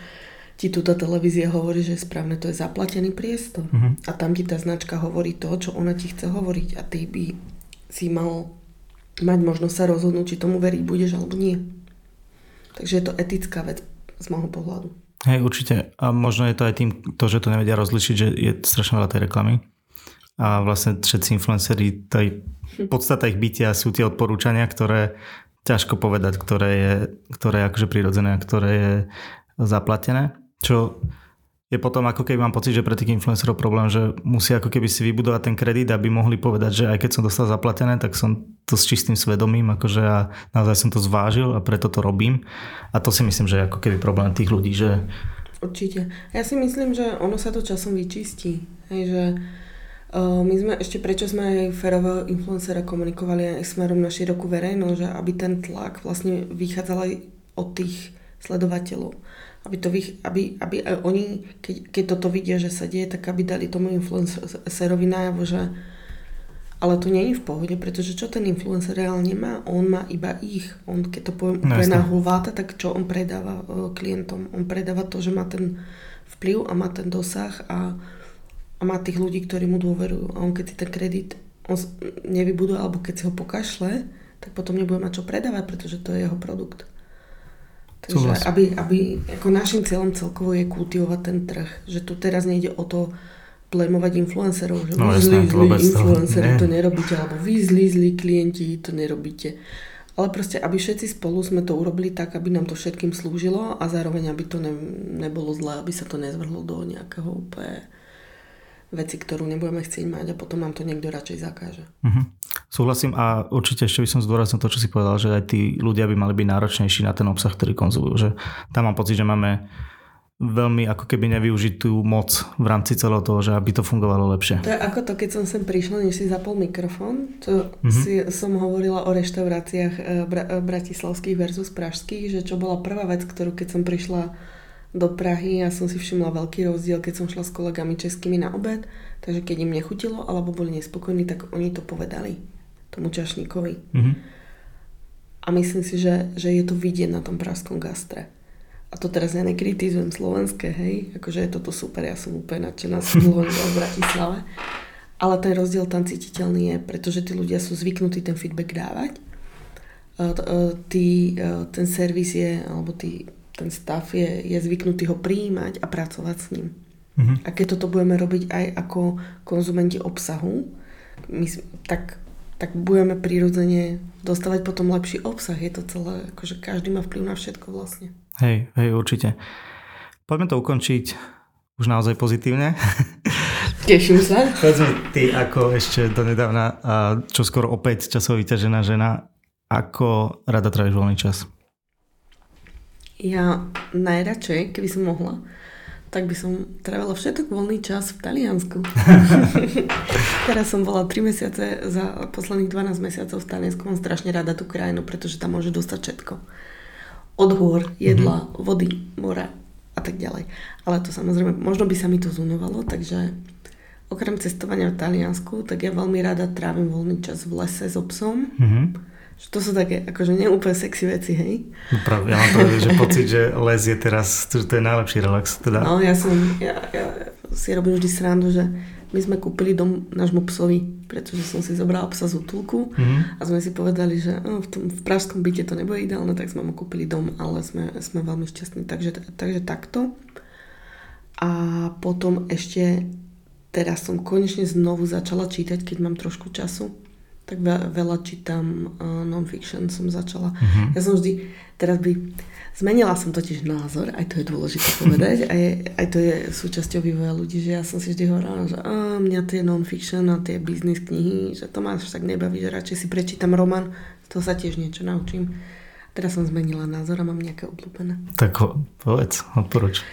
ti túto televízia hovorí, že je správne, to je zaplatený priestor. Uh-huh. A tam ti tá značka hovorí to, čo ona ti chce hovoriť. A ty by si mal mať možnosť sa rozhodnúť, či tomu veriť budeš alebo nie. Takže je to etická vec z môjho pohľadu. Hej, určite. A možno je to aj tým, to, že to nevedia rozlišiť, že je strašne veľa tej reklamy. A vlastne všetci influenceri, tej podstata ich bytia sú tie odporúčania, ktoré ťažko povedať, ktoré je, ktoré je akože prirodzené a ktoré je zaplatené. Čo je potom ako keby mám pocit, že pre tých influencerov problém, že musia ako keby si vybudovať ten kredit, aby mohli povedať, že aj keď som dostal zaplatené, tak som to s čistým svedomím, akože ja naozaj som to zvážil a preto to robím. A to si myslím, že je ako keby problém tých ľudí, že... Určite. Ja si myslím, že ono sa to časom vyčistí. Hej, že my sme ešte, prečo sme aj ferového influencera komunikovali aj smerom na širokú verejnosť, že aby ten tlak vlastne vychádzal aj od tých sledovateľov. Aby, to, aby, aby oni, keď, keď toto vidia, že sa deje, tak aby dali tomu influencerovi najavo, že ale to nie je v pohode, pretože čo ten influencer reálne má? On má iba ich. On, keď to poviem no, úplne na tak čo on predáva uh, klientom? On predáva to, že má ten vplyv a má ten dosah a a má tých ľudí, ktorí mu dôverujú. A on keď si ten kredit on nevybuduje, alebo keď si ho pokašle, tak potom nebude mať čo predávať, pretože to je jeho produkt. Takže aby, aby, ako našim cieľom celkovo je kultivovať ten trh. Že tu teraz nejde o to plemovať influencerov, že no, vy zlí, zlí influenceri to, to nerobíte, alebo vy zlí, zlí klienti to nerobíte. Ale proste, aby všetci spolu sme to urobili tak, aby nám to všetkým slúžilo a zároveň, aby to ne, nebolo zlé, aby sa to nezvrhlo do nejakého úplne veci, ktorú nebudeme chcieť mať a potom nám to niekto radšej zakáže. Uh-huh. Súhlasím a určite ešte by som zdôraznil to, čo si povedal, že aj tí ľudia by mali byť náročnejší na ten obsah, ktorý konzumujú. Že tam mám pocit, že máme veľmi ako keby nevyužitú moc v rámci celého toho, že aby to fungovalo lepšie. To je ako to, keď som sem prišla, než si zapol mikrofón, to uh-huh. si, som hovorila o reštauráciách e, bra, bratislavských versus pražských, že čo bola prvá vec, ktorú keď som prišla do Prahy a som si všimla veľký rozdiel, keď som šla s kolegami českými na obed, takže keď im nechutilo alebo boli nespokojní, tak oni to povedali tomu čašníkovi. Mm-hmm. A myslím si, že, že je to vidieť na tom pražskom gastre. A to teraz ja nekritizujem slovenské, hej, akože je toto super, ja som úplne nadšená, som dlho v Bratislave. Ale ten rozdiel tam cítiteľný je, pretože tí ľudia sú zvyknutí ten feedback dávať. Tý, ten servis je, alebo tý, ten stav je, je zvyknutý ho prijímať a pracovať s ním. Mm-hmm. A keď toto budeme robiť aj ako konzumenti obsahu, my, tak, tak budeme prirodzene dostávať potom lepší obsah. Je to celé, akože každý má vplyv na všetko vlastne. Hej, hej, určite. Poďme to ukončiť už naozaj pozitívne. Teším sa. Povedz mi ty, ako ešte donedávna, čo skoro opäť časovo vyťažená žena, ako rada tráviš voľný čas? Ja najradšej, keby som mohla, tak by som trávila všetok voľný čas v Taliansku. Teraz som bola 3 mesiace, za posledných 12 mesiacov v Taliansku. Mám strašne rada tú krajinu, pretože tam môže dostať všetko. Od hôr, jedla, mm-hmm. vody, mora a tak ďalej. Ale to samozrejme, možno by sa mi to zunovalo, takže okrem cestovania v Taliansku, tak ja veľmi rada trávim voľný čas v lese s obsom. Mm-hmm že to sú také akože neúplne sexy veci, hej? No práve, ja mám práve, že pocit, že les je teraz, že to je najlepší relax. Teda. No ja som, ja, ja si robím vždy srandu, že my sme kúpili dom nášmu psovi, pretože som si zobrala psa z útulku mm-hmm. a sme si povedali, že no, v, tom, v pražskom byte to nebude ideálne, tak sme mu kúpili dom, ale sme, sme veľmi šťastní. Takže, takže takto. A potom ešte teraz som konečne znovu začala čítať, keď mám trošku času tak veľa čítam uh, non-fiction som začala. Uh-huh. Ja som vždy, teraz by, zmenila som totiž názor, aj to je dôležité povedať, aj, aj to je súčasťou vývoja ľudí, že ja som si vždy hovorila, že a, mňa tie non-fiction a tie business knihy, že to ma až tak nebaví, že radšej si prečítam román, toho sa tiež niečo naučím. Teraz som zmenila názor a mám nejaké obľúbené. Tak ho, povedz, odporuč.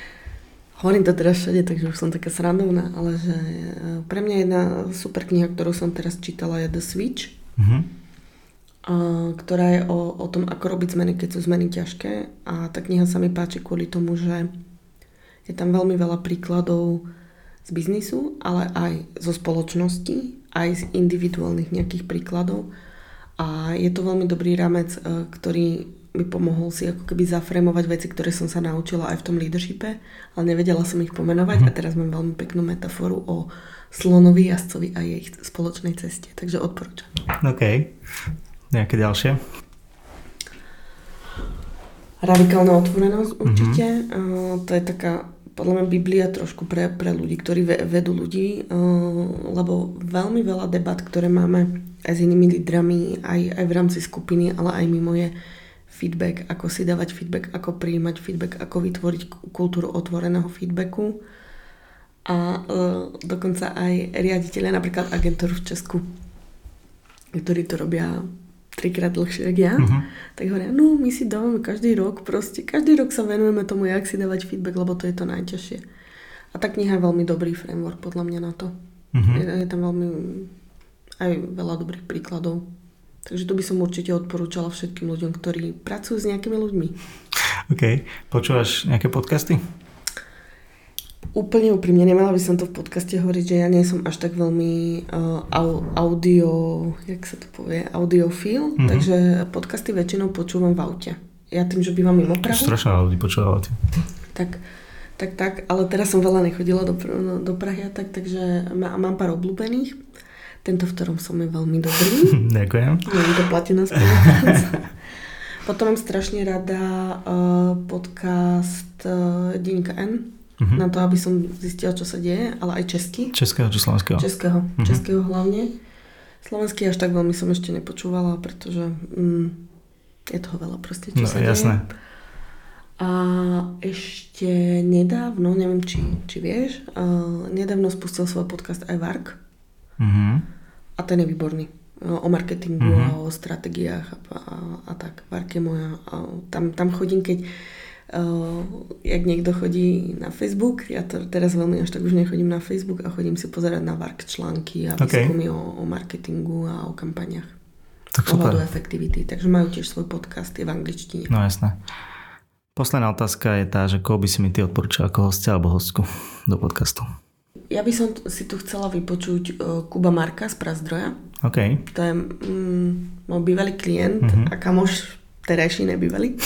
Hovorím to teraz všade, takže už som taká srandovná, ale že e, pre mňa jedna super kniha, ktorú som teraz čítala je The Switch, mm-hmm. a, ktorá je o, o tom, ako robiť zmeny, keď sú zmeny ťažké a tá kniha sa mi páči kvôli tomu, že je tam veľmi veľa príkladov z biznisu, ale aj zo spoločnosti, aj z individuálnych nejakých príkladov a je to veľmi dobrý rámec, e, ktorý mi pomohol si ako keby zafrémovať veci, ktoré som sa naučila aj v tom leadershipe, ale nevedela som ich pomenovať a teraz mám veľmi peknú metaforu o slonovi jazdcovi a jej spoločnej ceste, takže odporúčam. OK. Nejaké ďalšie? Radikálna otvorenosť určite. Mm-hmm. To je taká podľa mňa Biblia trošku pre, pre ľudí, ktorí vedú ľudí, lebo veľmi veľa debat, ktoré máme aj s inými lídrami, aj, aj v rámci skupiny, ale aj mimo je, feedback, ako si dávať feedback, ako prijímať feedback, ako vytvoriť kultúru otvoreného feedbacku. A uh, dokonca aj riaditeľe, napríklad agentúru v Česku, ktorí to robia trikrát dlhšie ako ja, uh-huh. tak hovoria, no my si dávame každý rok, proste každý rok sa venujeme tomu, jak si dávať feedback, lebo to je to najťažšie. A tá kniha je veľmi dobrý framework podľa mňa na to. Uh-huh. Je, je tam veľmi aj veľa dobrých príkladov. Takže to by som určite odporúčala všetkým ľuďom, ktorí pracujú s nejakými ľuďmi. OK. Počúvaš nejaké podcasty? Úplne úprimne, nemala by som to v podcaste hovoriť, že ja nie som až tak veľmi uh, audio, jak sa to povie, audiofil, mm-hmm. takže podcasty väčšinou počúvam v aute. Ja tým, že bývam mimo Prahu. Strašne ľudí počúva aute. Tak, tak, tak, ale teraz som veľa nechodila do, do Prahy, tak, takže má, mám pár obľúbených. Tento, v ktorom som je veľmi dobrý. Ďakujem. Mám to platená spolupráca. Potom mám strašne rada uh, podcast uh, Dinka N. Uh-huh. Na to, aby som zistila, čo sa deje, ale aj český. Českého či slovenského? Českého. Uh-huh. Českého hlavne. Slovenský až tak veľmi som ešte nepočúvala, pretože mm, je toho veľa proste, čo no, sa jasné. deje. A ešte nedávno, neviem, či, či vieš, uh, nedávno spustil svoj podcast aj Vark. Uh-huh a ten je výborný. O marketingu mm-hmm. a o stratégiách a, a, a tak. Vark je moja. A tam, tam chodím, keď uh, jak niekto chodí na Facebook, ja to teraz veľmi až tak už nechodím na Facebook a chodím si pozerať na Vark články a okay. výskumy o, o marketingu a o kampaniach. Tak super. efektivity. Takže majú tiež svoj podcast, je v angličtine. No jasné. Posledná otázka je tá, že koho by si mi ty odporúčal ako hostia alebo hostku do podcastu? Ja by som si tu chcela vypočuť uh, Kuba Marka z Prazdroja. OK. To je mm, môj bývalý klient uh-huh. a kamoš terajší nebývalý,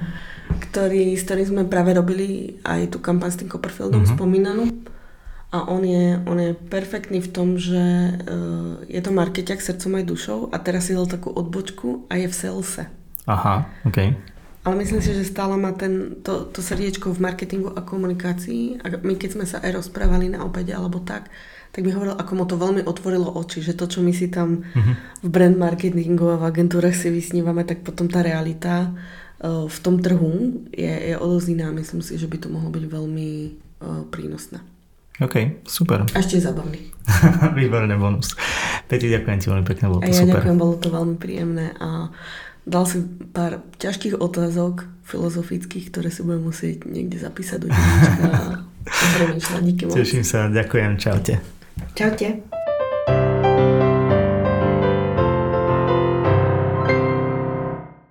ktorý, s ktorým sme práve robili aj tú kampaň s tým Copperfieldom uh-huh. spomínanú. A on je, on je perfektný v tom, že uh, je to marketiak srdcom aj dušou a teraz si dal takú odbočku a je v salese. Aha, OK. Ale myslím si, že stále má ten, to, to srdiečko v marketingu a komunikácii. A my keď sme sa aj rozprávali na obede alebo tak, tak mi hovoril, ako mu to veľmi otvorilo oči, že to, čo my si tam uh-huh. v brand marketingu a v agentúrach si vysnívame, tak potom tá realita uh, v tom trhu je, je odosť iná. Myslím si, že by to mohlo byť veľmi uh, prínosné. OK, super. A ešte zabavný. Výborný bonus. Peti, ďakujem ti veľmi pekne, bolo to a ja super. ďakujem, bolo to veľmi príjemné a Dal si pár ťažkých otázok filozofických, ktoré si budem musieť niekde zapísať do a premýšľať. Teším sa, ďakujem, čaute. Čaute.